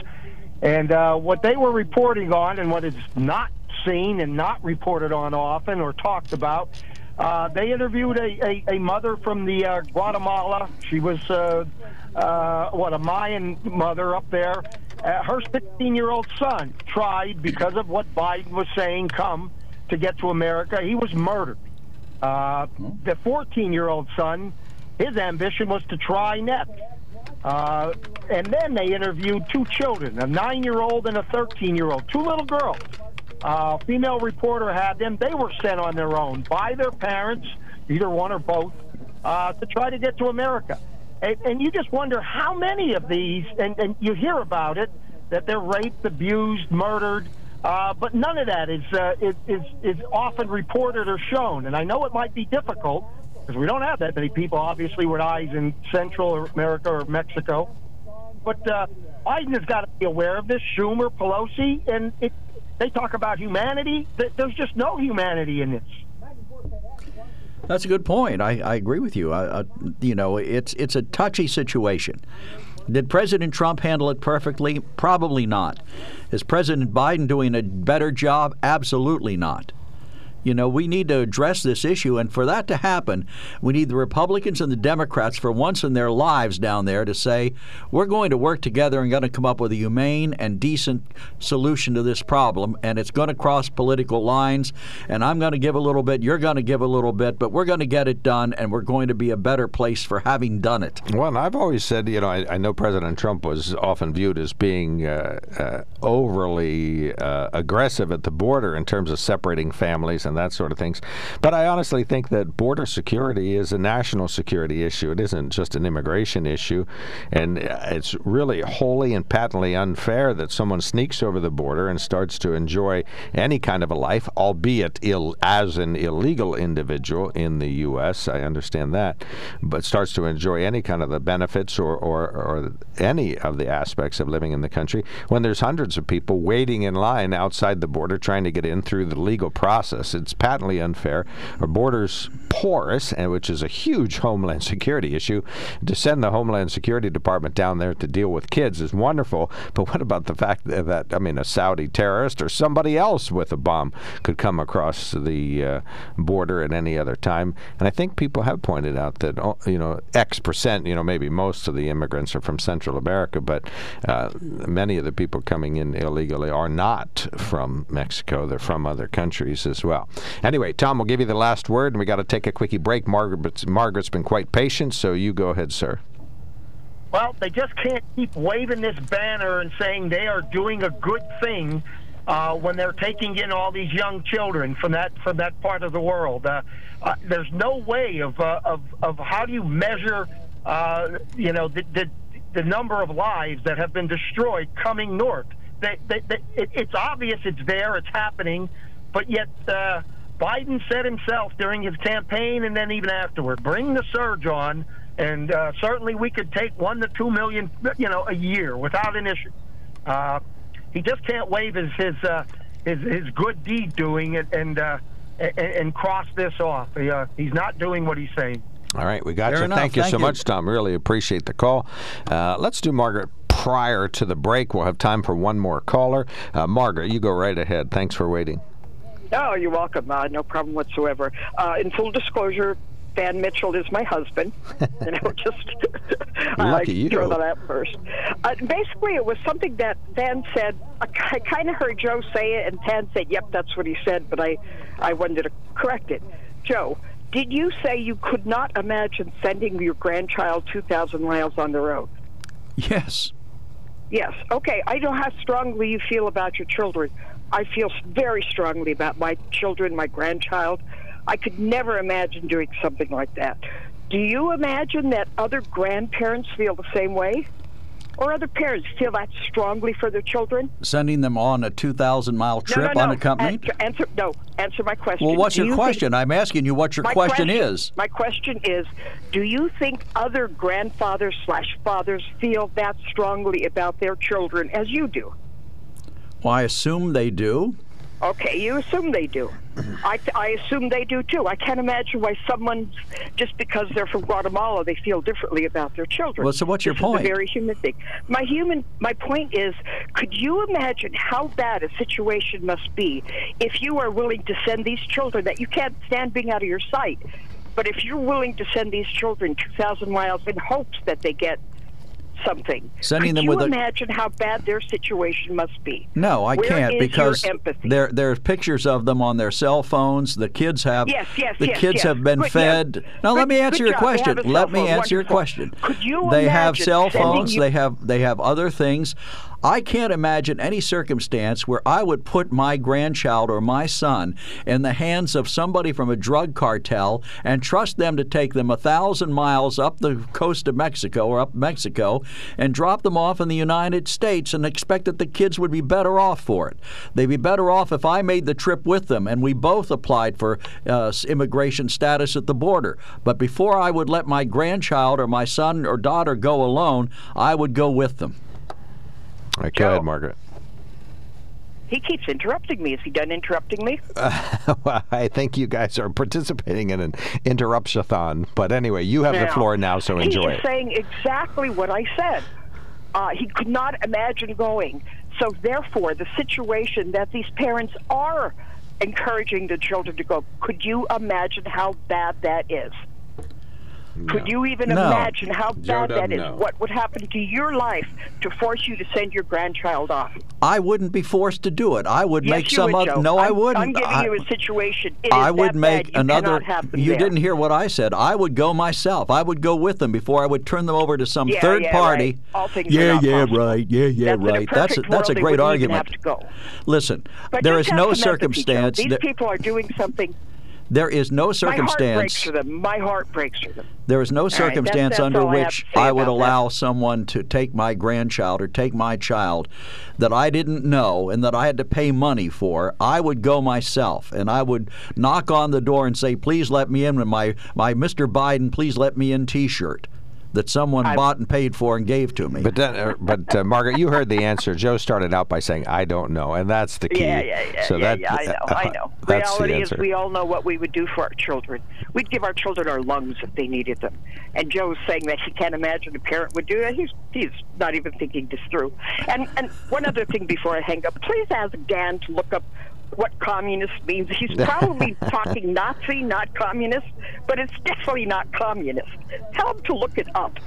and uh, what they were reporting on, and what is not seen and not reported on often or talked about. Uh, they interviewed a, a, a mother from the uh, Guatemala. She was uh, uh, what a Mayan mother up there. Uh, her 16-year-old son tried because of what Biden was saying. Come to get to America. He was murdered. The 14 year old son, his ambition was to try next. And then they interviewed two children, a nine year old and a 13 year old, two little girls. Uh, female reporter had them. They were sent on their own by their parents, either one or both, uh, to try to get to America. And, and you just wonder how many of these, and, and you hear about it, that they're raped, abused, murdered. Uh, but none of that is, uh, is, is, is often reported or shown. And I know it might be difficult because we don't have that many people, obviously, with eyes in Central America or Mexico. But uh, Biden has got to be aware of this, Schumer, Pelosi, and it, they talk about humanity. There's just no humanity in this. That's a good point. I, I agree with you. I, I, you know, it's it's a touchy situation. Did President Trump handle it perfectly? Probably not. Is President Biden doing a better job? Absolutely not. You know, we need to address this issue, and for that to happen, we need the Republicans and the Democrats, for once in their lives down there, to say, we're going to work together and going to come up with a humane and decent solution to this problem, and it's going to cross political lines, and I'm going to give a little bit, you're going to give a little bit, but we're going to get it done, and we're going to be a better place for having done it. Well, and I've always said, you know, I, I know President Trump was often viewed as being uh, uh, overly uh, aggressive at the border in terms of separating families and that sort of things. But I honestly think that border security is a national security issue. It isn't just an immigration issue. And it's really wholly and patently unfair that someone sneaks over the border and starts to enjoy any kind of a life, albeit Ill, as an illegal individual in the U.S. I understand that, but starts to enjoy any kind of the benefits or, or, or any of the aspects of living in the country when there's hundreds of people waiting in line outside the border trying to get in through the legal process. Patently unfair. Our borders porous, and which is a huge Homeland Security issue. To send the Homeland Security Department down there to deal with kids is wonderful, but what about the fact that, that I mean, a Saudi terrorist or somebody else with a bomb could come across the uh, border at any other time? And I think people have pointed out that oh, you know X percent, you know, maybe most of the immigrants are from Central America, but uh, many of the people coming in illegally are not from Mexico. They're from other countries as well. Anyway, Tom, we'll give you the last word, and we got to take a quickie break. Margaret's, Margaret's been quite patient, so you go ahead, sir. Well, they just can't keep waving this banner and saying they are doing a good thing uh, when they're taking in all these young children from that from that part of the world. Uh, uh, there's no way of, uh, of of how do you measure, uh, you know, the, the the number of lives that have been destroyed coming north. They, they, they, it, it's obvious it's there, it's happening, but yet uh, Biden said himself during his campaign and then even afterward, bring the surge on, and uh, certainly we could take one to two million, you know, a year without an issue. Uh, he just can't wave his his uh, his, his good deed doing it and uh, and, and cross this off. He, uh, he's not doing what he's saying. All right, we got Fair you. enough. Thank you Thank so you. much, Tom. Really appreciate the call. Uh, let's do Margaret prior to the break. We'll have time for one more caller. Uh, Margaret, you go right ahead. Thanks for waiting. Oh, you're welcome. Uh, no problem whatsoever. Uh, in full disclosure, Van Mitchell is my husband. you know, just I like Lucky to throw that out first. Uh, basically, it was something that Van said. I, I kind of heard Joe say it, and Van said, "Yep, that's what he said," but I, I wanted to correct it. Joe, did you say you could not imagine sending your grandchild 2,000 miles on the road? Yes. Yes. Okay. I know how strongly you feel about your children. I feel very strongly about my children, my grandchild. I could never imagine doing something like that. Do you imagine that other grandparents feel the same way? Or other parents feel that strongly for their children? Sending them on a 2,000 mile trip no, no, no. unaccompanied? Answer, answer, no. Answer my question. Well, what's Do your you question? think- I'm asking you what your my question is. My question is, do you think other grandfathers slash fathers feel that strongly about their children as you do? Well, I assume they do. Okay, you assume they do. I, I assume they do too. I can't imagine why someone, just because they're from Guatemala, they feel differently about their children. Well, so what's your This point? Is a very human thing. My human, my point is, could you imagine how bad a situation must be if you are willing to send these children that you can't stand being out of your sight, but if you're willing to send these children 2,000 miles in hopes that they get something, Sending could them you with a- imagine how bad their situation must be? No, I Where can't because there there's pictures of them on their cell phones. The kids have Yes, yes, the yes, kids yes. have been Good, fed. yes. Now let me answer your job. Question. Let me phone. answer your question. Could you they have cell phones. you- They have they have other things. I can't imagine any circumstance where I would put my grandchild or my son in the hands of somebody from a drug cartel and trust them to take them a thousand miles up the coast of Mexico or up Mexico and drop them off in the United States and expect that the kids would be better off for it. They'd be better off if I made the trip with them and we both applied for uh, immigration status at the border. But before I would let my grandchild or my son or daughter go alone, I would go with them. All right, go ahead, Margaret. He keeps interrupting me. Is he done interrupting me? well, I think you guys are participating in an interruption-a-thon. But anyway, you have the floor now, so enjoy He it. saying exactly what I said. Uh, he could not imagine going. So therefore, the situation that these parents are encouraging the children to go, could you imagine how bad that is? Could you even No. imagine how bad that doesn't know. What would happen to your life to force you to send your grandchild off? I wouldn't be forced to do it. I would yes, make some would, other. Joe. No, I I'm- wouldn't. I'm giving I, you a situation. It is I would make bad. Another. You didn't hear what I said. I would go myself. I would go with them before I would turn them over to some Yeah, third yeah, party. right. All things yeah, yeah, possible. right. Yeah, yeah, That's right. That's a, that's a great argument. have to go. Listen, But there is no some empathy, Joe. circumstance. These people are doing something. There is no My heart breaks circumstance. for them. My heart breaks for them. There is no right, that's- circumstance that's under all I which I would about that. allow someone to take my grandchild or take my child that I didn't know and that I had to pay money for. I would go myself and I would knock on the door and say, "Please let me in with my my Mr. Biden, please let me in T-shirt." That someone bought and paid for and gave to me. But then, uh, but uh, Margaret, you heard the answer. Joe started out by saying, "I don't know," and that's the key. Yeah, yeah, yeah, so yeah, that, yeah. I know, I know. That's Reality the is, we all know what we would do for our children. We'd give our children our lungs if they needed them. And Joe's saying that he can't imagine a parent would do that. He's he's not even thinking this through. And and one other thing before I hang up, please ask Dan to look up what communist means. He's probably talking Nazi, not communist, but it's definitely not communist. Tell him to look it up.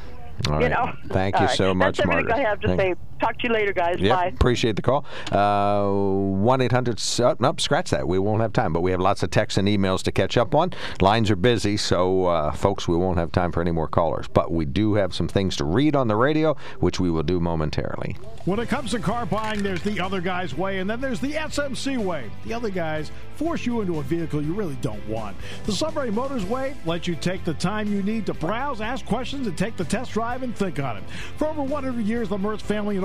All you right. know. Thank All you right. so much, That's everything Margaret. I have to Thank- say. Talk to you later, guys. Yep, Bye. appreciate the call. Uh, One eight hundred. Oh, nope, scratch that. We won't have time, but we have lots of texts and emails to catch up on. Lines are busy, so uh, folks, we won't have time for any more callers. But we do have some things to read on the radio, which we will do momentarily. When it comes to car buying, there's the other guy's way, and then there's the SMC way. The other guys force you into a vehicle you really don't want. The Sunbury Motors way lets you take the time you need to browse, ask questions, and take the test drive and think on it. For over 100 years, the Mertz family and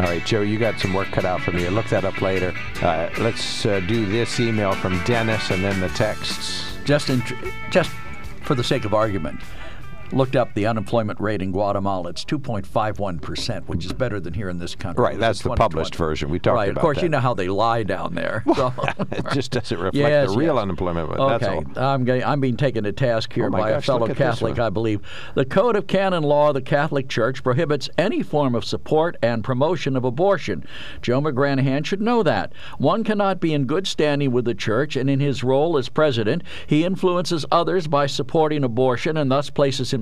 All right, Joe, you got some work cut out for me. Look that up later. Uh, let's uh, do this email from Dennis and then the texts. Just in, just for the sake of argument, looked up the unemployment rate in Guatemala. It's 2.51 percent, which is better than here in this country. Right, that's the published version. We talked about. right, about of course, that. you know how they lie down there. So. it just doesn't reflect Yes, the real yes. unemployment. But Okay, That's. I'm getting, I'm being taken to task here Oh by a fellow look at this Catholic. I believe. The Code of Canon Law of the Catholic Church prohibits any form of support and promotion of abortion. Joe McGranahan should know that. One cannot be in good standing with the Church, and in his role as president, he influences others by supporting abortion and thus places himself,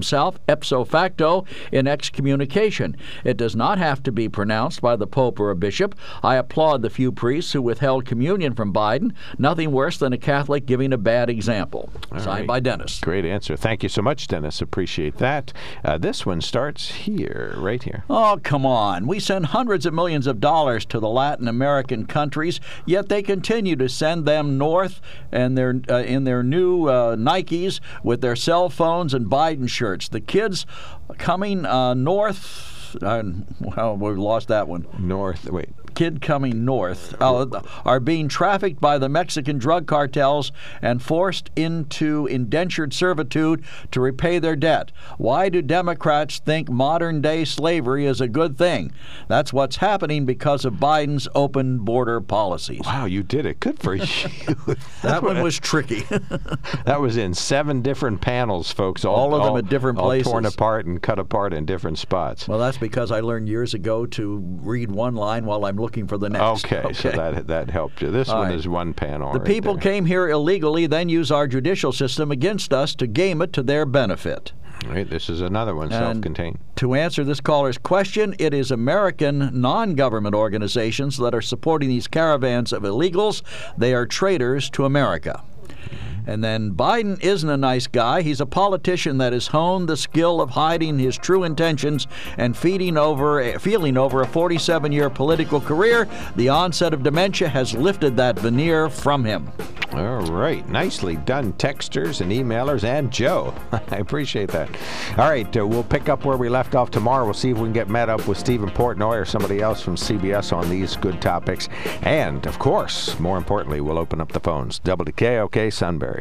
ipso facto, in excommunication. It does not have to be pronounced by the Pope or a bishop. I applaud the few priests who withheld communion from Biden. Nothing worse than a Catholic giving a bad example. All Signed right. by Dennis. Great answer. Thank you so much, Dennis. Appreciate that. Uh, this one starts here, right here. Oh, come on. We send hundreds of millions of dollars to the Latin American countries, yet they continue to send them north and their uh, in their new uh, Nikes with their cell phones and Biden shirts. The kids coming uh, north. Uh, well, we lost that one. North. Wait. Kid coming north uh, are being trafficked by the Mexican drug cartels and forced into indentured servitude to repay their debt. Why do Democrats think modern day slavery is a good thing? That's what's happening because of Biden's open border policies. Wow, you did it. Good for you. That one was tricky. that was in seven different panels, folks. All of them at different all places. torn apart and cut apart in different spots. Well, that's because I learned years ago to read one line while I'm looking for the next. Okay, so that that helped you. This All one right. is one panel. The right people there. came here illegally, then use our judicial system against us to game it to their benefit. Right, this is another one, self-contained. To answer this caller's question, it is American non government organizations that are supporting these caravans of illegals. They are traitors to America. And then Biden isn't a nice guy. He's a politician that has honed the skill of hiding his true intentions and feeding over, feeling over a 47 year political career. The onset of dementia has lifted that veneer from him. All right, nicely done, texters and emailers, and Joe. I appreciate that. All right, uh, we'll pick up where we left off tomorrow. We'll see if we can get met up with Stephen Portnoy or somebody else from CBS on these good topics. And, of course, more importantly, we'll open up the phones. WKOK Sunbury.